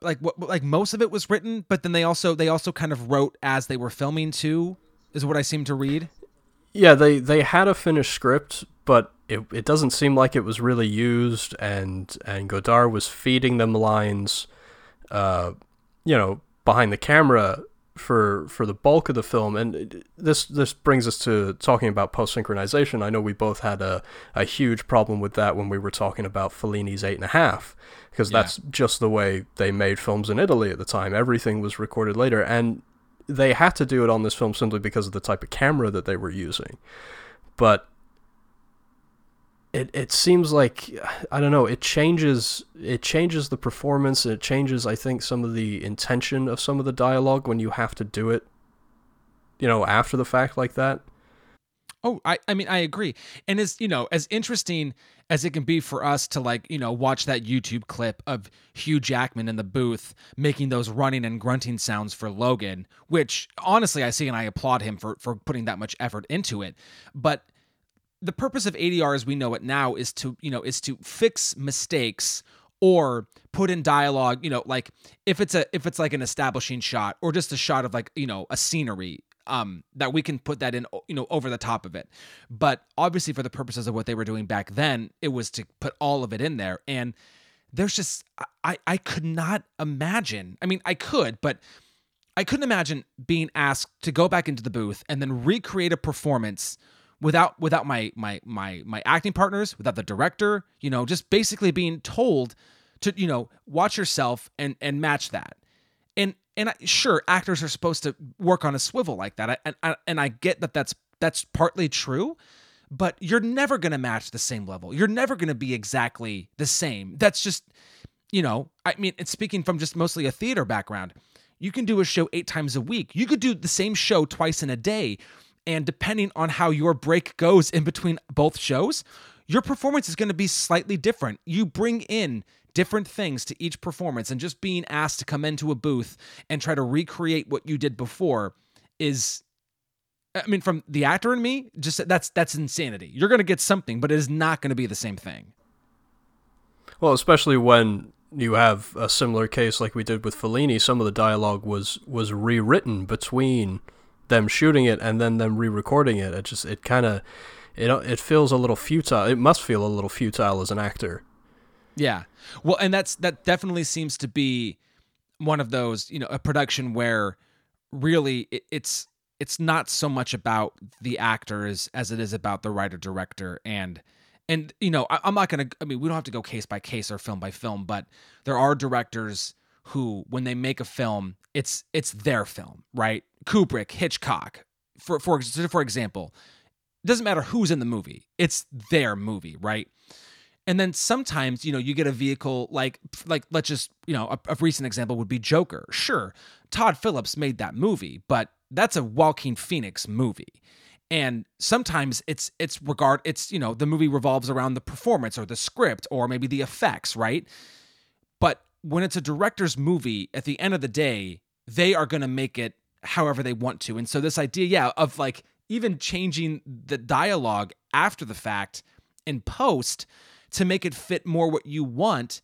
like what like most of it was written, but then they also they also kind of wrote as they were filming too, is what I seem to read. Yeah, they, they had a finished script, but it, it doesn't seem like it was really used and and Godard was feeding them lines uh you know behind the camera for for the bulk of the film and this this brings us to talking about post synchronization. I know we both had a, a huge problem with that when we were talking about Fellini's eight and a half because Yeah. that's just the way they made films in Italy at the time. Everything was recorded later and they had to do it on this film simply because of the type of camera that they were using. But it it seems like I don't know. It changes it changes the performance. It changes, I think, some of the intention of some of the dialogue when you have to do it. You know, after the fact like that. Oh, I I mean I agree. And as you know, as interesting as it can be for us to like, you know, watch that YouTube clip of Hugh Jackman in the booth making those running and grunting sounds for Logan, which honestly I see and I applaud him for for putting that much effort into it. But the purpose of ADR as we know it now is to, you know, is to fix mistakes or put in dialogue, you know, like if it's a if it's like an establishing shot or just a shot of like, you know, a scenery um that we can put that in you know over the top of it. But obviously for the purposes of what they were doing back then, it was to put all of it in there and there's just I I could not imagine. I mean, I could, but I couldn't imagine being asked to go back into the booth and then recreate a performance without without my my my my acting partners, without the director, you know, just basically being told to you know watch yourself and and match that. And and I, sure, actors are supposed to work on a swivel like that, I, and I, and I get that that's that's partly true, but you're never going to match the same level. You're never going to be exactly the same. That's just you know, I mean, it's speaking from just mostly a theater background. You can do a show eight times a week. You could do the same show twice in a day and depending on how your break goes in between both shows, your performance is going to be slightly different. You bring in different things to each performance, and just being asked to come into a booth and try to recreate what you did before is. I mean, from the actor and me, just that's that's insanity. You're going to get something, but it is not going to be the same thing. Well, especially when you have a similar case like we did with Fellini, some of the dialogue was was rewritten between them shooting it and then them re-recording it. It just it kind of it it feels a little futile. It must feel a little futile as an actor. Yeah. Well, and that's that definitely seems to be one of those, you know, a production where really it, it's it's not so much about the actors as it is about the writer director and and you know I, am not gonna i mean we don't have to go case by case or film by film but there are directors who when they make a film it's it's their film right Kubrick, Hitchcock, for for for example, it doesn't matter who's in the movie. It's their movie, right? And then sometimes, you know, you get a vehicle like like let's just, you know, a, a recent example would be Joker. Sure, Todd Phillips made that movie, but that's a Joaquin Phoenix movie. And sometimes it's it's regard it's, you know, the movie revolves around the performance or the script or maybe the effects, right? But when it's a director's movie, at the end of the day, they are going to make it however they want to. And so this idea, yeah, of like even changing the dialogue after the fact in post to make it fit more what you want.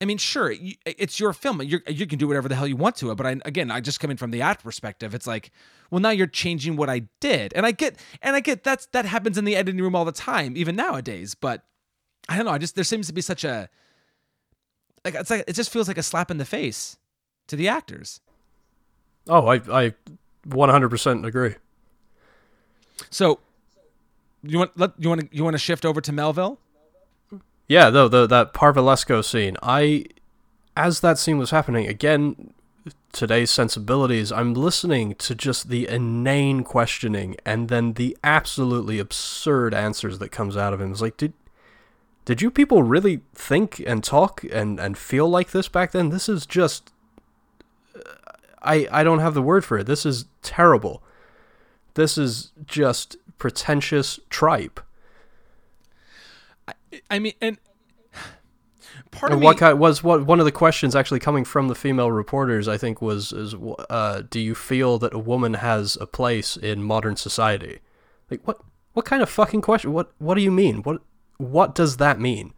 I mean, sure, it's your film. you you can do whatever the hell you want to it. But I, again, I just coming from the act perspective, it's like, well, now you're changing what I did, and I get, and I get that's that happens in the editing room all the time, even nowadays. But I don't know. I just there seems to be such a like it's like it just feels like a slap in the face to the actors. Oh, I I 100% agree. So, you want let you want to you want to shift over to Melville? Yeah, though the that Parvulesco scene, I as that scene was happening again, today's sensibilities, I'm listening to just the inane questioning and then the absolutely absurd answers that comes out of him. It's like, did did you people really think and talk and and feel like this back then? This is just I, I don't have the word for it. This is terrible. This is just pretentious tripe. I, mean, and part and of what me, kind was what one of the questions actually coming from the female reporters? I think was is uh, do you feel that a woman has a place in modern society? Like what what kind of fucking question? What what do you mean? What what does that mean?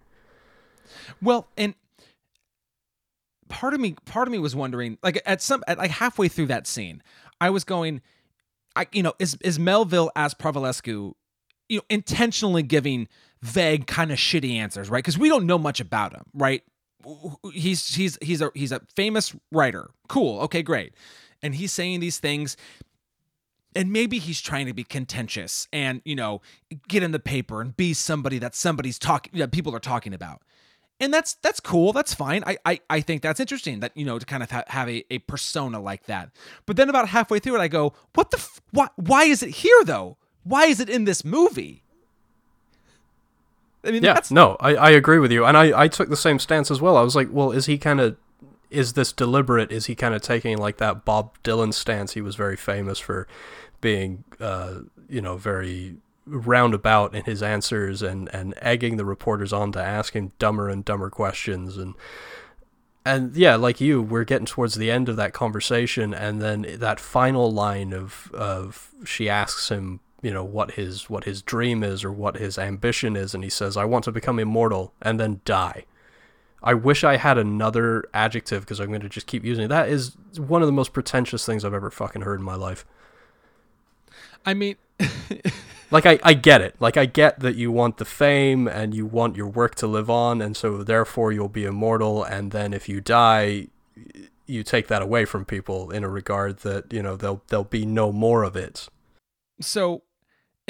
Well, and part of me part of me was wondering like at some at like halfway through that scene i was going i you know is is melville as Parvulesco you know intentionally giving vague kind of shitty answers right? Because we don't know much about him right? He's he's he's a he's a famous writer. Cool okay great. And he's saying these things and maybe he's trying to be contentious and you know get in the paper and be somebody that somebody's talking that people are talking about. And that's that's cool that's fine. I i, I think that's interesting that you know to kind of ha- have a, a persona like that. But then about halfway through it i go what the f- why, why is it here though? Why is it in this movie I mean, Yeah, that's no, I, I agree with you, and I, I took the same stance as well. I was like, well, is he kind of is this deliberate? Is he kind of taking like that Bob Dylan stance? He was very famous for being, uh, you know, very roundabout in his answers and and egging the reporters on to ask him dumber and dumber questions and and yeah, like you, we're getting towards the end of that conversation, and then that final line of of she asks him, you know, what his what his dream is or what his ambition is, and he says, "I want to become immortal and then die." I wish I had another adjective because I'm going to just keep using it. That is one of the most pretentious things I've ever fucking heard in my life. I mean, Like I, I get it. Like I get that you want the fame and you want your work to live on, and so therefore you'll be immortal. And then if you die, you take that away from people in a regard that you know there'll there'll be no more of it. so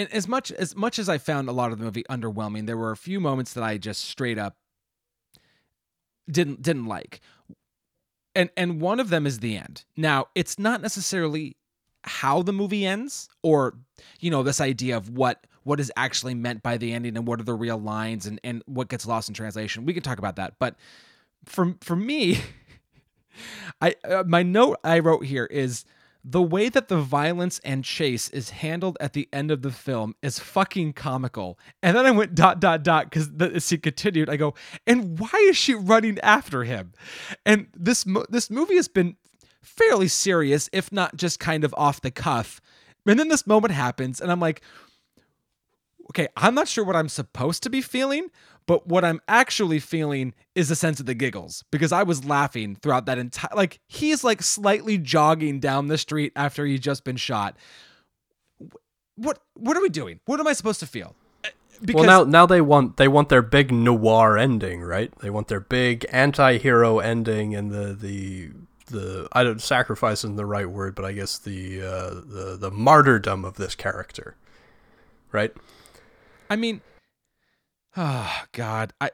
and as much as much as I found a lot of the movie underwhelming, there were a few moments that I just straight up didn't didn't like. And and one of them is the end. Now, it's not necessarily how the movie ends or you know this idea of what what is actually meant by the ending and what are the real lines and and what gets lost in translation. We can talk about that. But for for me I uh, my note I wrote here is the way that the violence and chase is handled at the end of the film is fucking comical. And then I went dot dot dot because as he continued, I go, and why is she running after him? And this this movie has been fairly serious, if not just kind of off the cuff. And then this moment happens, and I'm like, okay, I'm not sure what I'm supposed to be feeling, but what I'm actually feeling is a sense of the giggles because I was laughing throughout that entire like he's like slightly jogging down the street after he's just been shot. What what are we doing? What am I supposed to feel? Because well, now now they want they want their big noir ending, right? They want their big anti-hero ending and the the the I don't sacrifice isn't the right word, but I guess the uh, the the martyrdom of this character, right? I mean, oh God, I,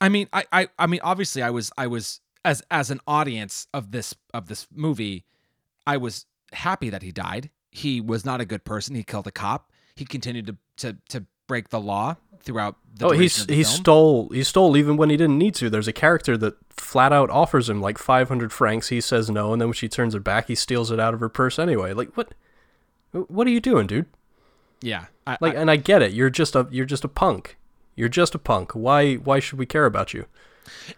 I mean, I, I, I mean, obviously, I was, I was as as an audience of this of this movie, I was happy that he died. He was not a good person. He killed a cop. He continued to to to break the law throughout the oh, he's the he film. stole he stole even when he didn't need to. There's a character that flat out offers him like 500 francs. He says no, and then when she turns it back, he steals it out of her purse anyway. Like what? What are you doing, dude? Yeah, I, Like, I- and I get it. You're just a you're just a punk. You're just a punk. Why why should we care about you?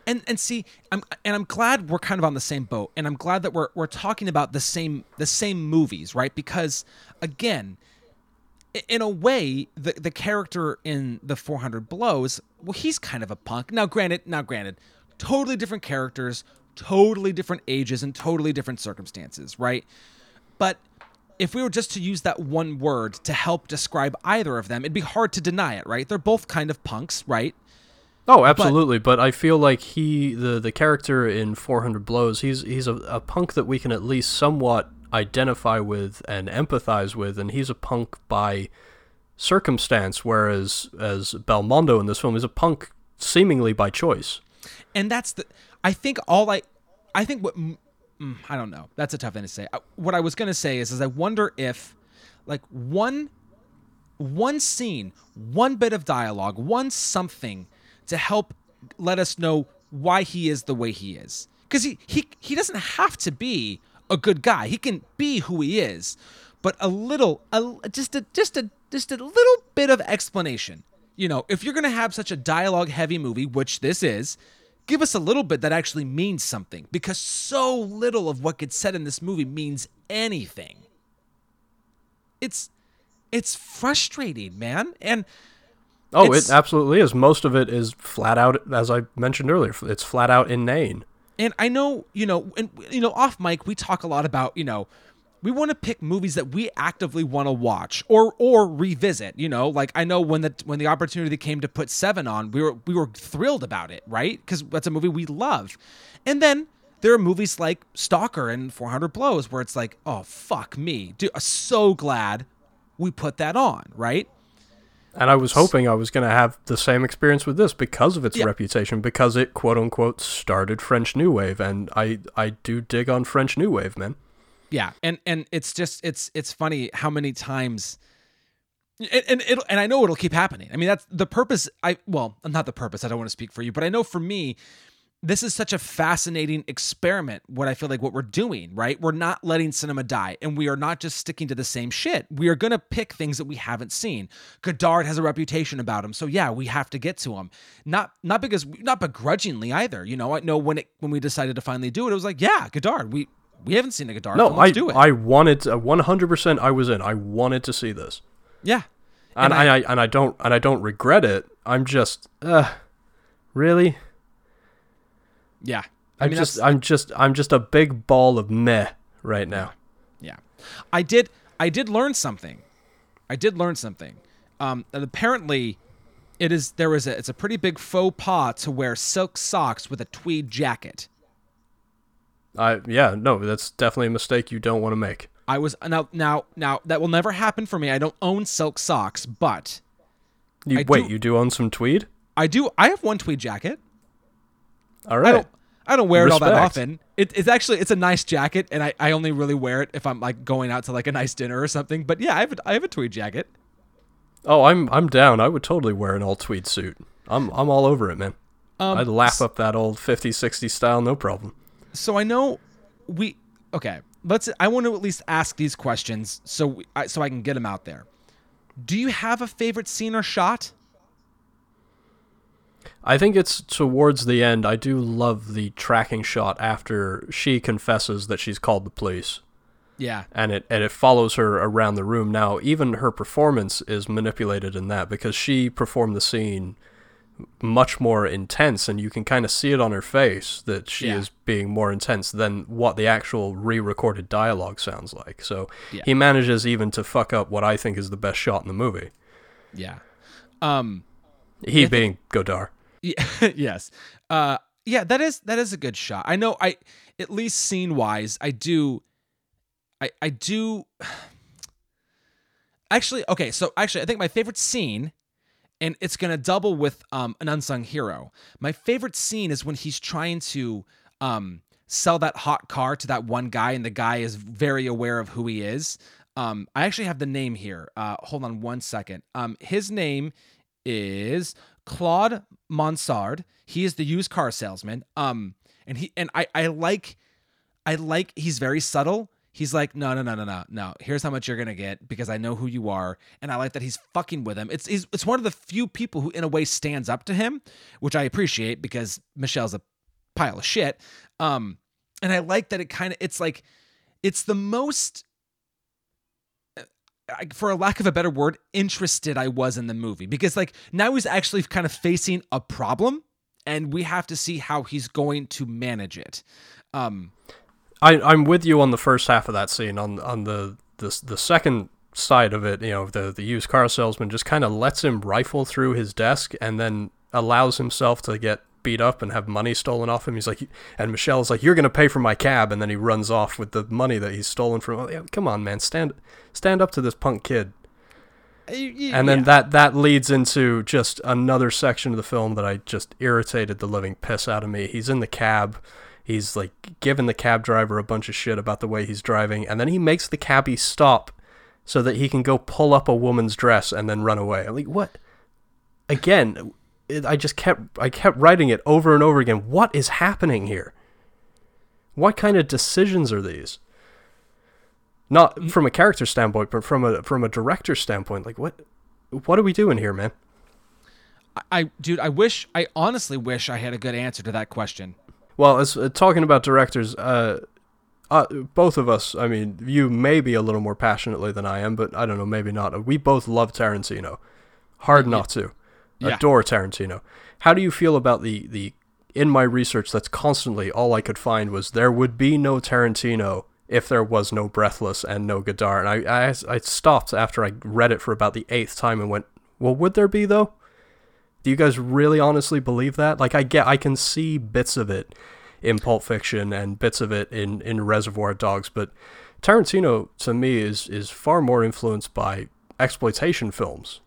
and and see i'm and i'm glad we're kind of on the same boat and i'm glad that we're we're talking about the same the same movies right because again in a way the the character in the 400 blows well he's kind of a punk now granted now granted totally different characters totally different ages and totally different circumstances right but if we were just to use that one word to help describe either of them it'd be hard to deny it right they're both kind of punks right Oh, absolutely. But, I feel like he the the character in 400 Blows, he's he's a, a punk that we can at least somewhat identify with and empathize with, and he's a punk by circumstance, whereas as Belmondo in this film is a punk seemingly by choice. and that's the i think all i i think what mm, i don't know. That's a tough thing to say. What i was going to say is is i wonder if like one one scene one bit of dialogue one something to help let us know why he is the way he is. Because he he he doesn't have to be a good guy. He can be who he is but a little a, just a just a just a little bit of explanation. You know if you're going to have such a dialogue heavy movie which this is give us a little bit that actually means something because so little of what gets said in this movie means anything it's it's frustrating man and Oh, it absolutely is. Most of it is flat out, as I mentioned earlier. It's flat out inane. And I know, you know, and you know, off mic we talk a lot about, you know, we want to pick movies that we actively want to watch or or revisit. You know, like I know when the when the opportunity came to put Seven on, we were we were thrilled about it, right? Because that's a movie we love. And then there are movies like Stalker and 400 Blows where it's like, oh fuck me, dude, I'm so glad we put that on, right? And I was hoping I was going to have the same experience with this because of its Yeah. reputation, because it quote unquote started French New Wave, and I I do dig on French New Wave, man. Yeah, and and it's just it's it's funny how many times and and, it'll, and I know it'll keep happening. I mean, that's the purpose. I well, not the purpose. I don't want to speak for you, but I know for me, this is such a fascinating experiment. What I feel like what we're doing, right? We're not letting cinema die, and we are not just sticking to the same shit. We are gonna pick things that we haven't seen. Godard has a reputation about him, so yeah, we have to get to him. Not not because not begrudgingly either. You know, I know when it when we decided to finally do it, it was like, yeah, Godard. We we haven't seen a Godard. No, I do it. I wanted to, 100%. I was in. I wanted to see this, yeah, and, I, I and I don't and I don't regret it. I'm just, uh, really. yeah. I I'm mean, just I'm just I'm just a big ball of meh right now. Yeah, I did. I did learn something. I did learn something. Um, and apparently, it is there was a it's a pretty big faux pas to wear silk socks with a tweed jacket. I yeah, no, that's definitely a mistake you don't want to make. I was now now now that will never happen for me. I don't own silk socks, but You I wait, do- you do own some tweed? I do. I have one tweed jacket. All right. I don't. I don't wear it all that often. It, it's actually it's a nice jacket, and I, I only really wear it if I'm like going out to like a nice dinner or something. But yeah, I have a, I have a tweed jacket. Oh, I'm I'm down. I would totally wear an all tweed suit. I'm I'm all over it, man. Um, I'd lap up that old 50 60 style no problem. So I know we okay. Let's. I want to at least ask these questions so we, I, so I can get them out there. Do you have a favorite scene or shot? I think it's towards the end. I do love the tracking shot after she confesses that she's called the police. Yeah, and it and it follows her around the room. Now, even her performance is manipulated in that because she performed the scene much more intense, and you can kind of see it on her face that she Yeah. is being more intense than what the actual re-recorded dialogue sounds like. So Yeah. he manages even to fuck up what I think is the best shot in the movie. yeah. Um. He being Godard. Yeah, yes. Uh yeah, that is that is a good shot. I know I at least scene wise, I do I I do Actually, okay, so actually I think my favorite scene and it's going to double with um an unsung hero. My favorite scene is when he's trying to um sell that hot car to that one guy and the guy is very aware of who he is. Um I actually have the name here. Uh hold on one second. Um his name is Claude Mansard. He is the used car salesman. Um, and he and I I like I like he's very subtle. He's like, no, no, no, no, no, no. Here's how much you're gonna get because I know who you are, and I like that he's fucking with him. It's he's, it's one of the few people who, in a way, stands up to him, which I appreciate because Michel's a pile of shit. Um, and I like that it kind of it's like it's the most I- for a lack of a better word, interested I was in the movie because like now he's actually kind of facing a problem and we have to see how he's going to manage it. Um I, I'm with you on the first half of that scene. On on the the the second side of it, you know, the the used car salesman just kind of lets him rifle through his desk and then allows himself to get beat up and have money stolen off him. He's like, and Michel's like, "You're gonna pay for my cab," and then he runs off with the money that he's stolen from. Oh, Come on, man, stand stand up to this punk kid. Uh, and then that that leads into just another section of the film that I just irritated the living piss out of me. He's in the cab. He's like giving the cab driver a bunch of shit about the way he's driving, and then he makes the cabbie stop so that he can go pull up a woman's dress and then run away. I'm like, what? Again, it, I just kept I kept writing it over and over again. What is happening here? What kind of decisions are these? Not from a character standpoint, but from a from a director standpoint. Like what what are we doing here, man? I dude, I wish I honestly wish I had a good answer to that question. Well, as uh, talking about directors, uh, uh, both of us. I mean, you may be a little more passionately than I am, but I don't know, maybe not. We both love Tarantino. Hard not to. Yeah. Adore Tarantino. How do you feel about the the? In my research, that's constantly all I could find was there would be no Tarantino if there was no Breathless and no Godard. And I, I I stopped after I read it for about the eighth time and went, well, would there be though? Do you guys really honestly believe that? Like I get I can see bits of it in Pulp Fiction and bits of it in, in Reservoir Dogs, but Tarantino to me is is far more influenced by exploitation films.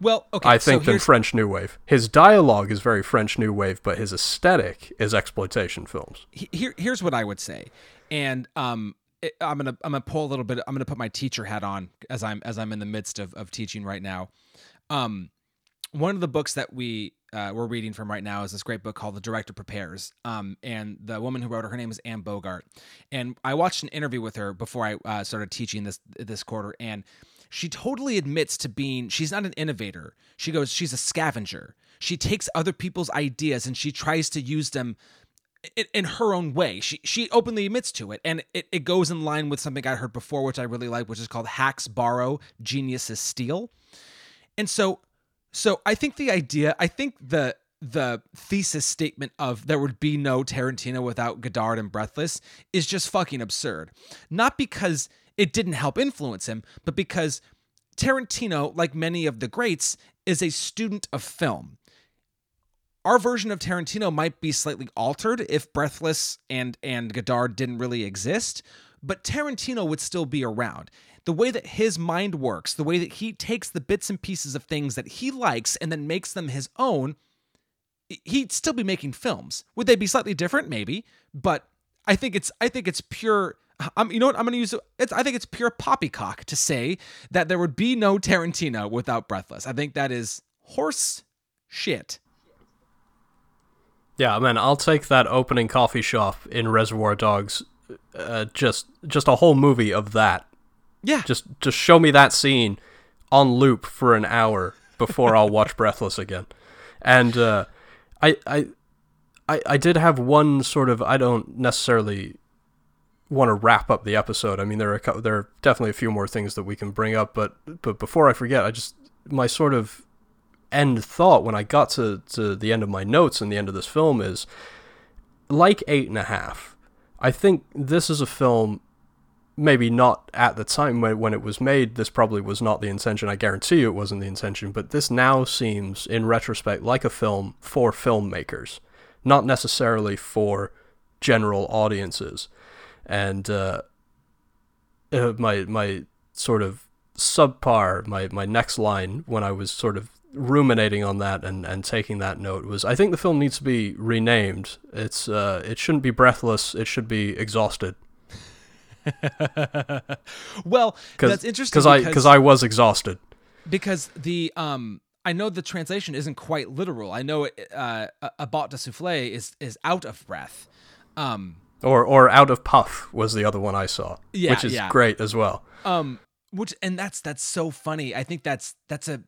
Well, okay, I think so than French New Wave. His dialogue is very French New Wave, but his aesthetic is exploitation films. here here's what I would say, and um, it, I'm gonna I'm gonna pull a little bit. I'm gonna put my teacher hat on as I'm as I'm in the midst of of teaching right now. Um, one of the books that we uh, we're reading from right now is this great book called The Director Prepares. Um, and the woman who wrote it, her name is Anne Bogart. And I watched an interview with her before I uh, started teaching this this quarter, and she totally admits to being she's not an innovator. She goes, she's a scavenger. She takes other people's ideas and she tries to use them in, in her own way. She she openly admits to it, and it, it goes in line with something I heard before, which I really like, which is called hacks borrow, geniuses steal. And so so I think the idea, I think the the thesis statement of there would be no Tarantino without Godard and Breathless is just fucking absurd. Not because it didn't help influence him, but because Tarantino, like many of the greats, is a student of film. Our version of Tarantino might be slightly altered if Breathless and and Godard didn't really exist, but Tarantino would still be around the way that his mind works, the way that he takes the bits and pieces of things that he likes and then makes them his own, he'd still be making films. Would they be slightly different? Maybe, but I think it's I think it's pure. I'm, you know what I'm going to use? It's, I think it's pure poppycock to say that there would be no Tarantino without Breathless. I think that is horse shit. Yeah, man, I'll take that opening coffee shop in Reservoir Dogs. Uh, just just a whole movie of that yeah. Just just show me that scene on loop for an hour before I'll watch Breathless again. And uh, I, I I I did have one sort of I don't necessarily want to wrap up the episode. I mean there are there are definitely a few more things that we can bring up, but but before I forget, I just my sort of end thought when I got to, to the end of my notes and the end of this film is like eight and a half. I think this is a film maybe not at the time when, when it was made, this probably was not the intention. I guarantee you it wasn't the intention, but this now seems, in retrospect, like a film for filmmakers, not necessarily for general audiences. And uh, uh, my my sort of subpar, my my next line when I was sort of ruminating on that and, and taking that note was I think the film needs to be renamed. It's uh, it shouldn't be breathless. It should be exhausted. well, that's interesting because I because I was exhausted. Because the um I know the translation isn't quite literal. I know it, uh, à bout de souffle is is out of breath. Um, or or out of puff was the other one I saw, yeah, which is yeah. great as well. Um, which and that's that's so funny. I think that's that's a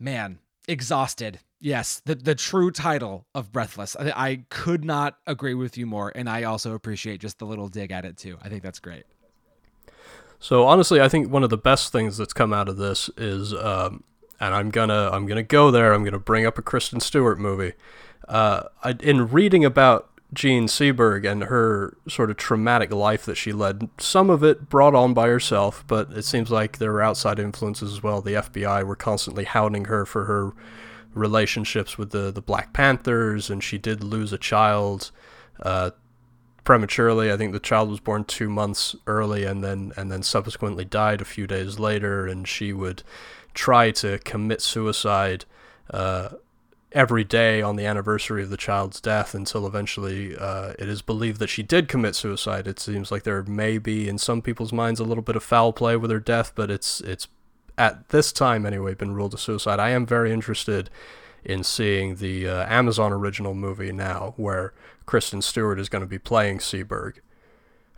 man exhausted Yes, the the true title of Breathless. I, I could not agree with you more, and I also appreciate just the little dig at it too. I think that's great. So honestly, I think one of the best things that's come out of this is, um, and I'm gonna I'm gonna go there. I'm gonna bring up a Kristen Stewart movie. Uh, I, in reading about Jean Seberg and her sort of traumatic life that she led, some of it brought on by herself, but it seems like there were outside influences as well. The FBI were constantly hounding her for her relationships with the the Black Panthers, and she did lose a child uh, prematurely. I think the child was born two months early, and then and then subsequently died a few days later. And she would try to commit suicide. Uh, every day on the anniversary of the child's death until eventually uh, it is believed that she did commit suicide. It seems like there may be, in some people's minds, a little bit of foul play with her death, but it's it's at this time anyway, been ruled a suicide. I am very interested in seeing the uh, Amazon original movie now, where Kristen Stewart is going to be playing Seberg.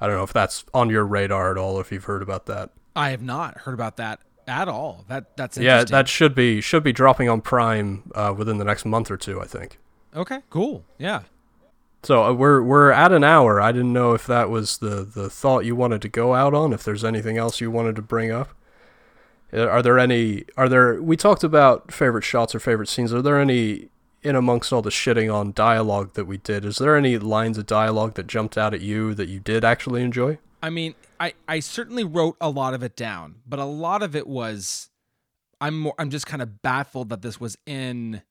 I don't know if that's on your radar at all, if you've heard about that. I have not heard about that at all. That that's interesting. yeah, that should be should be dropping on Prime uh, within the next month or two, I think. Okay, cool. Yeah. So uh, we're we're at an hour. I didn't know if that was the the thought you wanted to go out on. If there's anything else you wanted to bring up. Uh, are there any? Are there? We talked about favorite shots or favorite scenes. Are there any in amongst all the shitting on dialogue that we did? Is there any lines of dialogue that jumped out at you that you did actually enjoy? I mean, I I certainly wrote a lot of it down, but a lot of it was. I'm more. I'm just kind of baffled that this was in.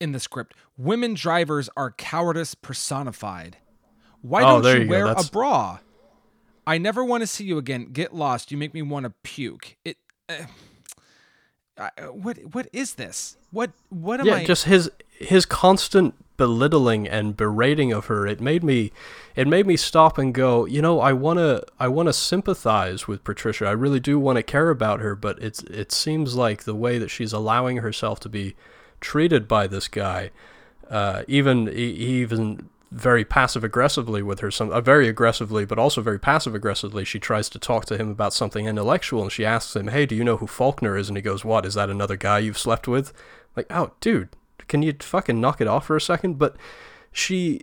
In the script, women drivers are cowardice personified. Why oh, don't you, you wear a bra? I never want to see you again. Get lost. You make me want to puke. It uh, what what is this? What what am yeah, I? Yeah, just his his constant belittling and berating of her, it made me it made me stop and go, you know, I want to I want to sympathize with Patricia. I really do want to care about her, but it's it seems like the way that she's allowing herself to be treated by this guy, uh, even even very passive aggressively with her some uh, very aggressively but also very passive aggressively she tries to talk to him about something intellectual and she asks him hey do you know who faulkner is? And he goes what? Is that another guy you've slept with? Like oh dude can you fucking knock it off for a second? But she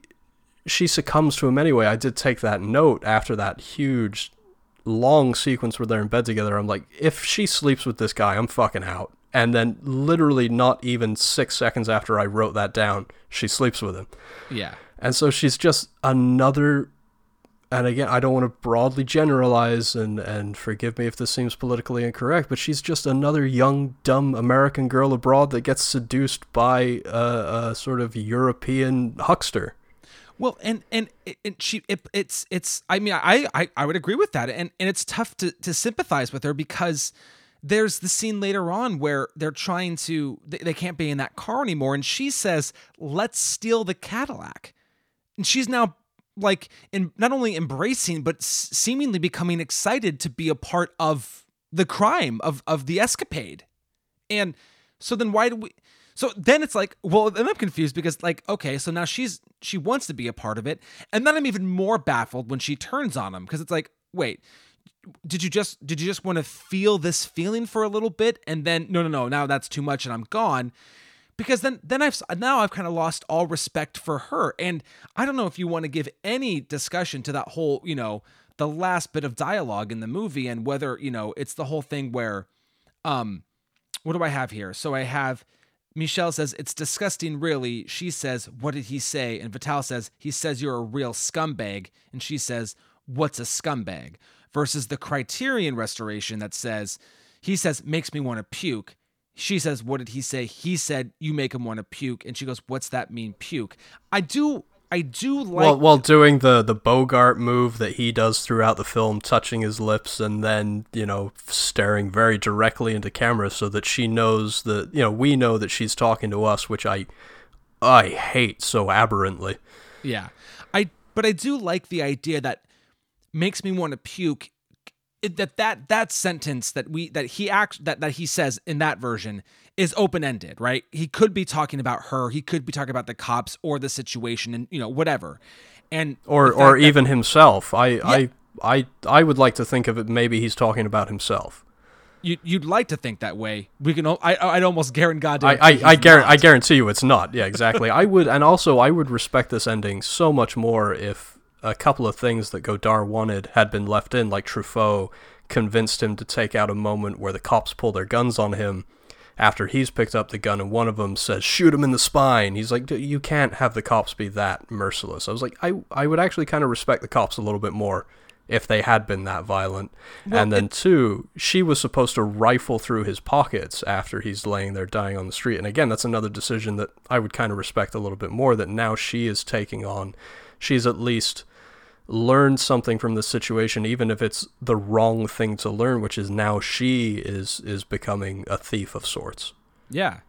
she succumbs to him anyway. I did take that note after that huge long sequence where they're in bed together. I'm like if she sleeps with this guy i'm fucking out. And then literally not even six seconds after i wrote that down she sleeps with him. Yeah. and so she's just another and again, I don't want to broadly generalize and, and forgive me if this seems politically incorrect, but she's just another young, dumb American girl abroad that gets seduced by a, a sort of European huckster. Well, and and and she it, it's it's I mean I, I I would agree with that, and and it's tough to to sympathize with her because there's the scene later on where they're trying to they, they can't be in that car anymore, and she says, "Let's steal the Cadillac," and she's now like in not only embracing but s- seemingly becoming excited to be a part of the crime of of the escapade, and so then why do we? So then it's like, well, then I'm confused because like, okay, so now she's she wants to be a part of it, and then I'm even more baffled when she turns on him because it's like, wait, did you just did you just want to feel this feeling for a little bit? And then no no no now that's too much and I'm gone because then then I've now I've kind of lost all respect for her. And I don't know if you want to give any discussion to that whole you know the last bit of dialogue in the movie and whether you know it's the whole thing where um what do I have here? So I have Michel says it's disgusting really. She says what did he say? And Vital says he says you're a real scumbag. And she says what's a scumbag? Versus the criterion restoration that says he says makes me want to puke she says what did he say he said you make him want to puke and she goes what's that mean puke i do i do like While, while doing the, the Bogart move that he does throughout the film, touching his lips and then, you know, staring very directly into camera so that she knows that, you know, we know that she's talking to us, which I, I hate so aberrantly. Yeah. I but I do like the idea that makes me want to puke it, that that that sentence that we that he act that that he says in that version is open-ended, right? He could be talking about her, he could be talking about the cops or the situation and you know whatever. And Or, or that- even himself. I, I, I, I would like to think of it maybe he's talking about himself. you you'd like to think that way. We can I I'd almost guarantee God I, I, I, I guarantee you it's not. Yeah, exactly. I would, and also I would respect this ending so much more if a couple of things that Godard wanted had been left in, like Truffaut convinced him to take out a moment where the cops pull their guns on him after he's picked up the gun and one of them says shoot him in the spine. He's like "D- you can't have the cops be that merciless. I was like i, I would actually kind of respect the cops a little bit more if they had been that violent. And then two she was supposed to rifle through his pockets after he's laying there dying on the street. And again that's another decision that i would kind of respect a little bit more that now she is taking on. She's at least learned something from the situation even if it's the wrong thing to learn which is now she is is becoming a thief of sorts Yeah.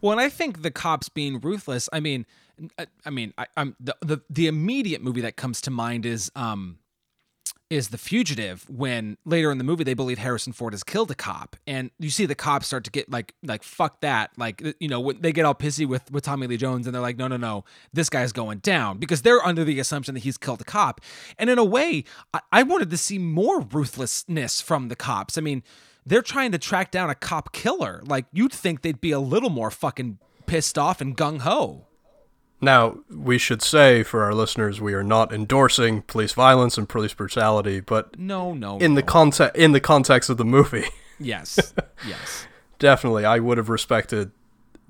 Well, and I think the cops being ruthless. I mean, I, I mean, I, I'm the, the the immediate movie that comes to mind is um is the fugitive when later in the movie they believe Harrison Ford has killed a cop. And you see the cops start to get like like fuck that. Like you know when they get all pissy with with Tommy Lee Jones and they're like no no no this guy's going down because they're under the assumption that he's killed a cop. And in a way I, I wanted to see more ruthlessness from the cops. I mean they're trying to track down a cop killer. Like you'd think they'd be a little more fucking pissed off and gung ho Now, we should say for our listeners, we are not endorsing police violence and police brutality, but no no in the context in the context of the movie, yes yes definitely I would have respected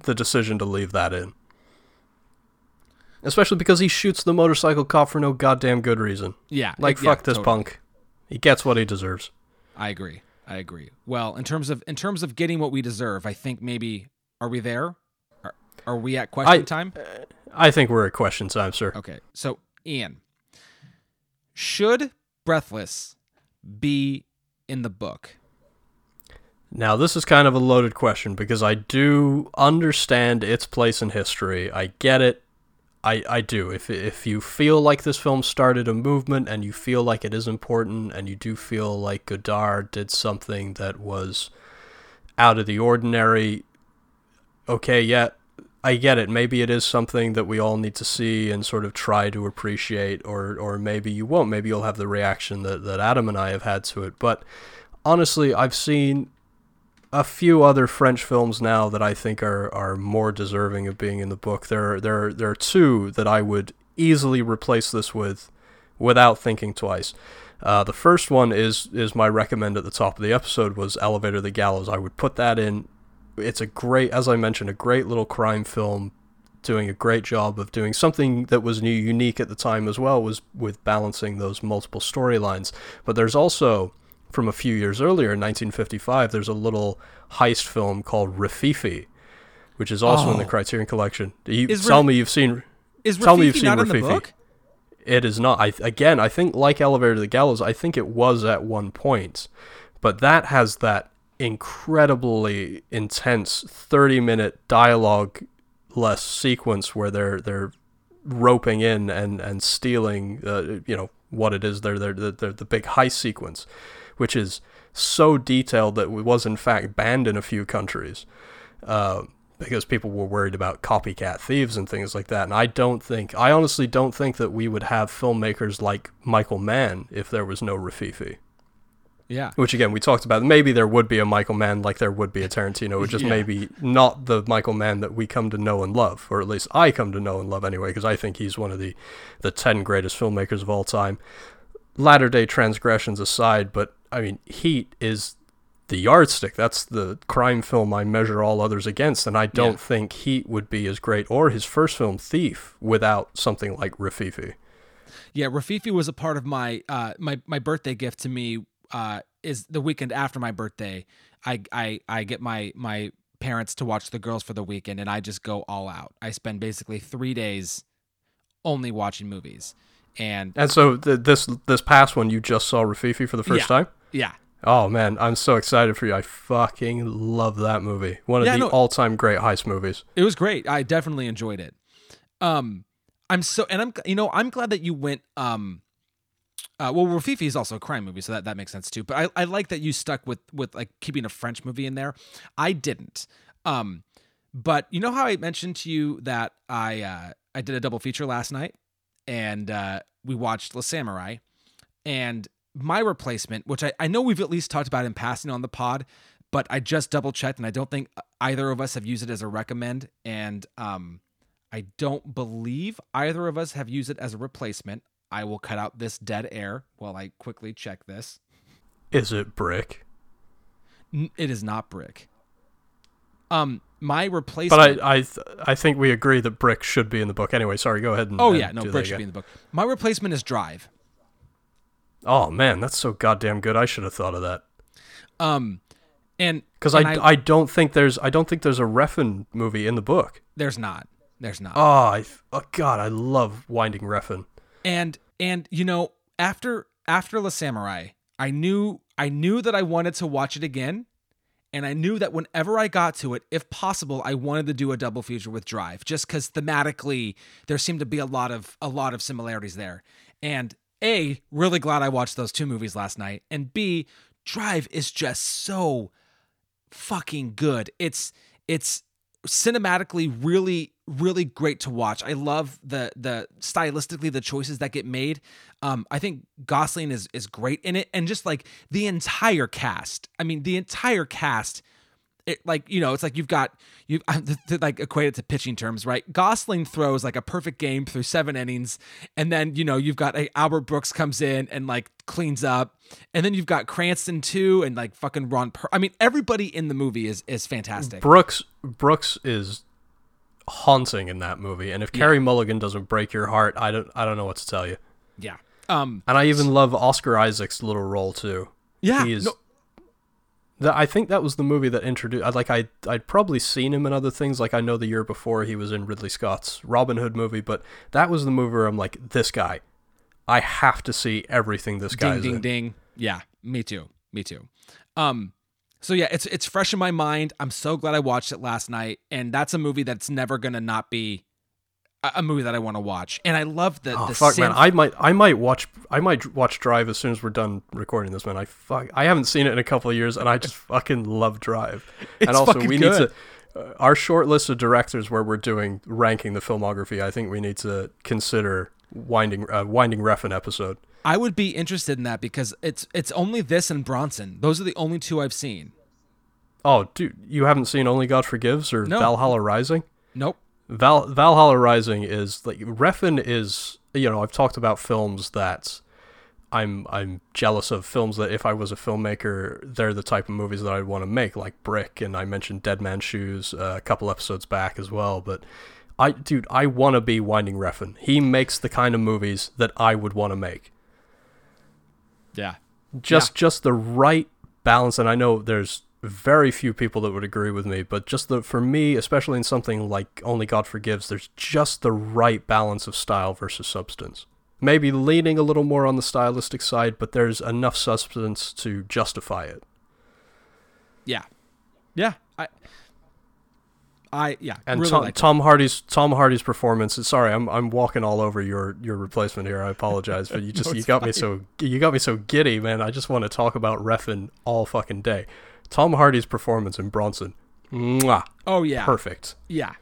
the decision to leave that in. Especially because he shoots the motorcycle cop for no goddamn good reason. yeah Like yeah, fuck this totally. punk. He gets what he deserves. I agree. I agree. Well, in terms of in terms of getting what we deserve, I think maybe are we there? Are, we at question I- time? I think we're at question time, sir. Okay. So, Ian, should Breathless be in the book? Now, this is kind of a loaded question because I do understand its place in history. I get it. I, I do. If if you feel like this film started a movement and you feel like it is important and you do feel like Godard did something that was out of the ordinary, okay, yeah, I get it. Maybe it is something that we all need to see and sort of try to appreciate, or or maybe you won't. Maybe you'll have the reaction that, that Adam and I have had to it. But honestly, I've seen a few other French films now that I think are, are more deserving of being in the book. There there there are two that I would easily replace this with without thinking twice. Uh, the first one is is my recommend at the top of the episode was Elevator the Gallows. I would put that in. It's a great, as I mentioned, a great little crime film, doing a great job of doing something that was new, unique at the time as well. Was with balancing those multiple storylines. But there's also from a few years earlier, in 1955, there's a little heist film called Rififi, which is also oh. in the oh. Criterion Collection. You, tell me you've seen. Is tell me you've seen Rififi. It is not. I again, I think like Elevator to the Gallows, I think it was at one point, but that has that incredibly intense 30 minute dialogue less sequence where they're they're roping in and and stealing uh, you know what it is they're, they're, they're the big heist sequence which is so detailed that it was in fact banned in a few countries uh, because people were worried about copycat thieves and things like that. And I don't think, I honestly don't think that we would have filmmakers like Michael Mann if there was no Rififi. Yeah. Which again, we talked about. Maybe there would be a Michael Mann like there would be a Tarantino, which is yeah. maybe not the Michael Mann that we come to know and love, or at least I come to know and love anyway, because I think he's one of the, the 10 greatest filmmakers of all time. Latter day transgressions aside, but I mean, Heat is the yardstick. That's the crime film I measure all others against, and I don't yeah. think Heat would be as great or his first film Thief without something like Rififi. Yeah, Rififi was a part of my uh, my my birthday gift to me. Uh, is the weekend after my birthday. I I I get my my parents to watch the girls for the weekend, and I just go all out. I spend basically three days only watching movies. And and so th- this this past one, you just saw Rififi for the first yeah, time. Yeah. Oh man, I'm so excited for you. I fucking love that movie. One of yeah, the no, all-time great heist movies. It was great. I definitely enjoyed it. Um I'm so and I'm you know, I'm glad that you went um uh, well, Rififi is also a crime movie, so that, that makes sense too. But I, I like that you stuck with with like keeping a French movie in there. I didn't. Um, but you know how I mentioned to you that I uh, I did a double feature last night and uh, we watched Le Samouraï. And my replacement, which I, I know we've at least talked about in passing on the pod, but I just double checked and I don't think either of us have used it as a recommend. And um, I don't believe either of us have used it as a replacement. I will cut out this dead air while I quickly check this. Is it brick? It is not brick. Um, my replacement. But I I th- I think we agree that Brick should be in the book anyway. Sorry, go ahead and. Oh and yeah, no, Brick should be in the book. My replacement is Drive. Oh man, that's so goddamn good. I should have thought of that. Um, and because I, I, I don't think there's I don't think there's a Refn movie in the book. There's not. There's not. Oh, I, oh God, I love Winding Refn. And and you know after after La Samouraï, I knew I knew that I wanted to watch it again and I knew that whenever I got to it, if possible, I wanted to do a double feature with Drive, just because thematically there seemed to be a lot of a lot of similarities there. And A, really glad I watched those two movies last night. And B, Drive is just so fucking good. It's it's cinematically really really great to watch. I love the the stylistically the choices that get made. Um, I think Gosling is is great in it, and just like the entire cast. I mean, the entire cast. It, like you know, it's like you've got you like equate it to pitching terms, right? Gosling throws like a perfect game through seven innings, and then you know you've got like, Albert Brooks comes in and like cleans up, and then you've got Cranston too, and like fucking Ron. Per- I mean, everybody in the movie is is fantastic. Brooks Brooks is haunting in that movie. And if yeah. Carey Mulligan doesn't break your heart, I don't I don't know what to tell you. Yeah. Um and I even love Oscar Isaac's little role too. Yeah. He is no. The, I think that was the movie that introduced like I I'd probably seen him in other things like I know the year before he was in Ridley Scott's Robin Hood movie, but that was the movie where I'm like this guy I have to see everything this guy ding ding in. ding. Yeah, me too. Me too. Um so yeah, it's it's fresh in my mind. I'm so glad I watched it last night, and that's a movie that's never gonna not be. A, movie that I want to watch, and I love the Oh the fuck, man! I might, I might watch, I might watch Drive as soon as we're done recording this, man. I fuck, I haven't seen it in a couple of years, and I just fucking love Drive. It's and also, we good. need to. Uh, our short list of directors, where we're doing ranking the filmography, I think we need to consider winding, uh, winding Refn episode. I would be interested in that because it's it's only this and Bronson. Those are the only two I've seen. Oh, dude, you haven't seen Only God Forgives or No. Valhalla Rising? Nope. Val Valhalla Rising is like Refn is you know I've talked about films that I'm I'm jealous of films that if I was a filmmaker they're the type of movies that I'd want to make like Brick and I mentioned Dead Man's Shoes uh, a couple episodes back as well but I dude I want to be Winding Refn. He makes the kind of movies that I would want to make. Yeah. just just the right balance and i know there's very few people that would agree with me but just the for me especially in something like only god forgives there's just the right balance of style versus substance maybe leaning a little more on the stylistic side but there's enough substance to justify it Yeah. Yeah. I. I yeah. and really tom, like tom hardy's tom hardy's performance sorry i'm i'm walking all over your your replacement here i apologize but you just No, you got me so you got me so giddy man i just want to talk about Refn all fucking day tom hardy's performance in bronson Mwah. Oh yeah. perfect Yeah.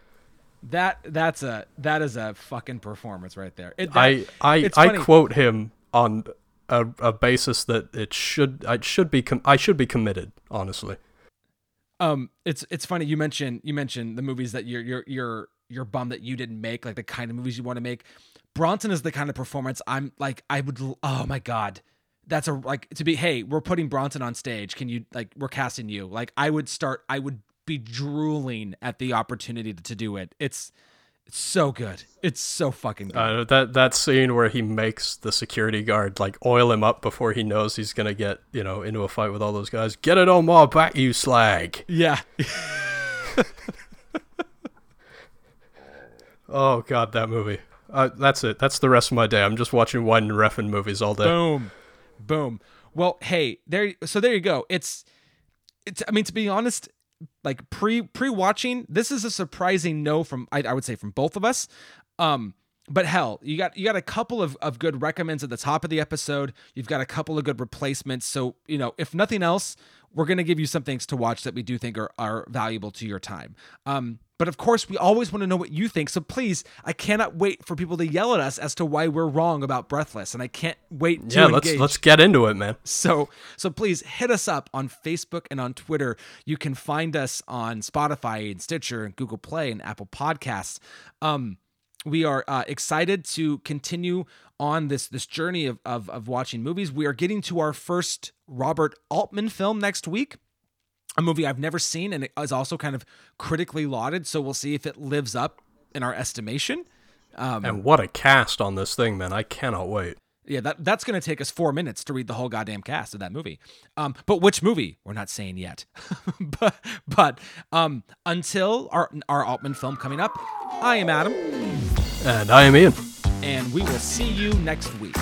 That that's a that is a fucking performance right there. It, that, i i i quote him on a, a basis that it should i should be com- i should be committed honestly Um, it's it's funny you mentioned you mentioned the movies that you're you're you're you're bummed that you didn't make, like the kind of movies you want to make. Bronson is the kind of performance I'm like I would. Oh my god, that's a like to be. Hey, we're putting Bronson on stage. Can you like we're casting you? Like I would start. I would be drooling at the opportunity to, to do it. It's it's so good. It's so fucking good. uh, that that scene where he makes the security guard like oil him up before he knows he's gonna get you know into a fight with all those guys get it on my back you slag yeah. Oh god, that movie. Uh, that's it. That's the rest of my day. I'm just watching Winding Refn movies all day. Boom, boom. Well, hey, there. So there you go. It's, it's. I mean, to be honest, like pre pre watching, this is a surprising no from I, I would say from both of us. Um, but hell, you got you got a couple of, of good recommends at the top of the episode. You've got a couple of good replacements. So you know, if nothing else, we're gonna give you some things to watch that we do think are are valuable to your time. Um, but of course, we always want to know what you think. So please, I cannot wait for people to yell at us as to why we're wrong about Breathless, and I can't wait to yeah, let's let's get into it, man. So so please hit us up on Facebook and on Twitter. You can find us on Spotify and Stitcher and Google Play and Apple Podcasts. Um, we are uh, excited to continue on this this journey of, of of watching movies. We are getting to our first Robert Altman film next week. A movie I've never seen and it is also kind of critically lauded. So we'll see if it lives up in our estimation. Um, And what a cast on this thing, man. I cannot wait. yeah, that that's going to take us four minutes to read the whole goddamn cast of that movie. Um, but which movie? We're not saying yet. but but um, until our our Altman film coming up, I am Adam, And I am Ian. and we will see you next week.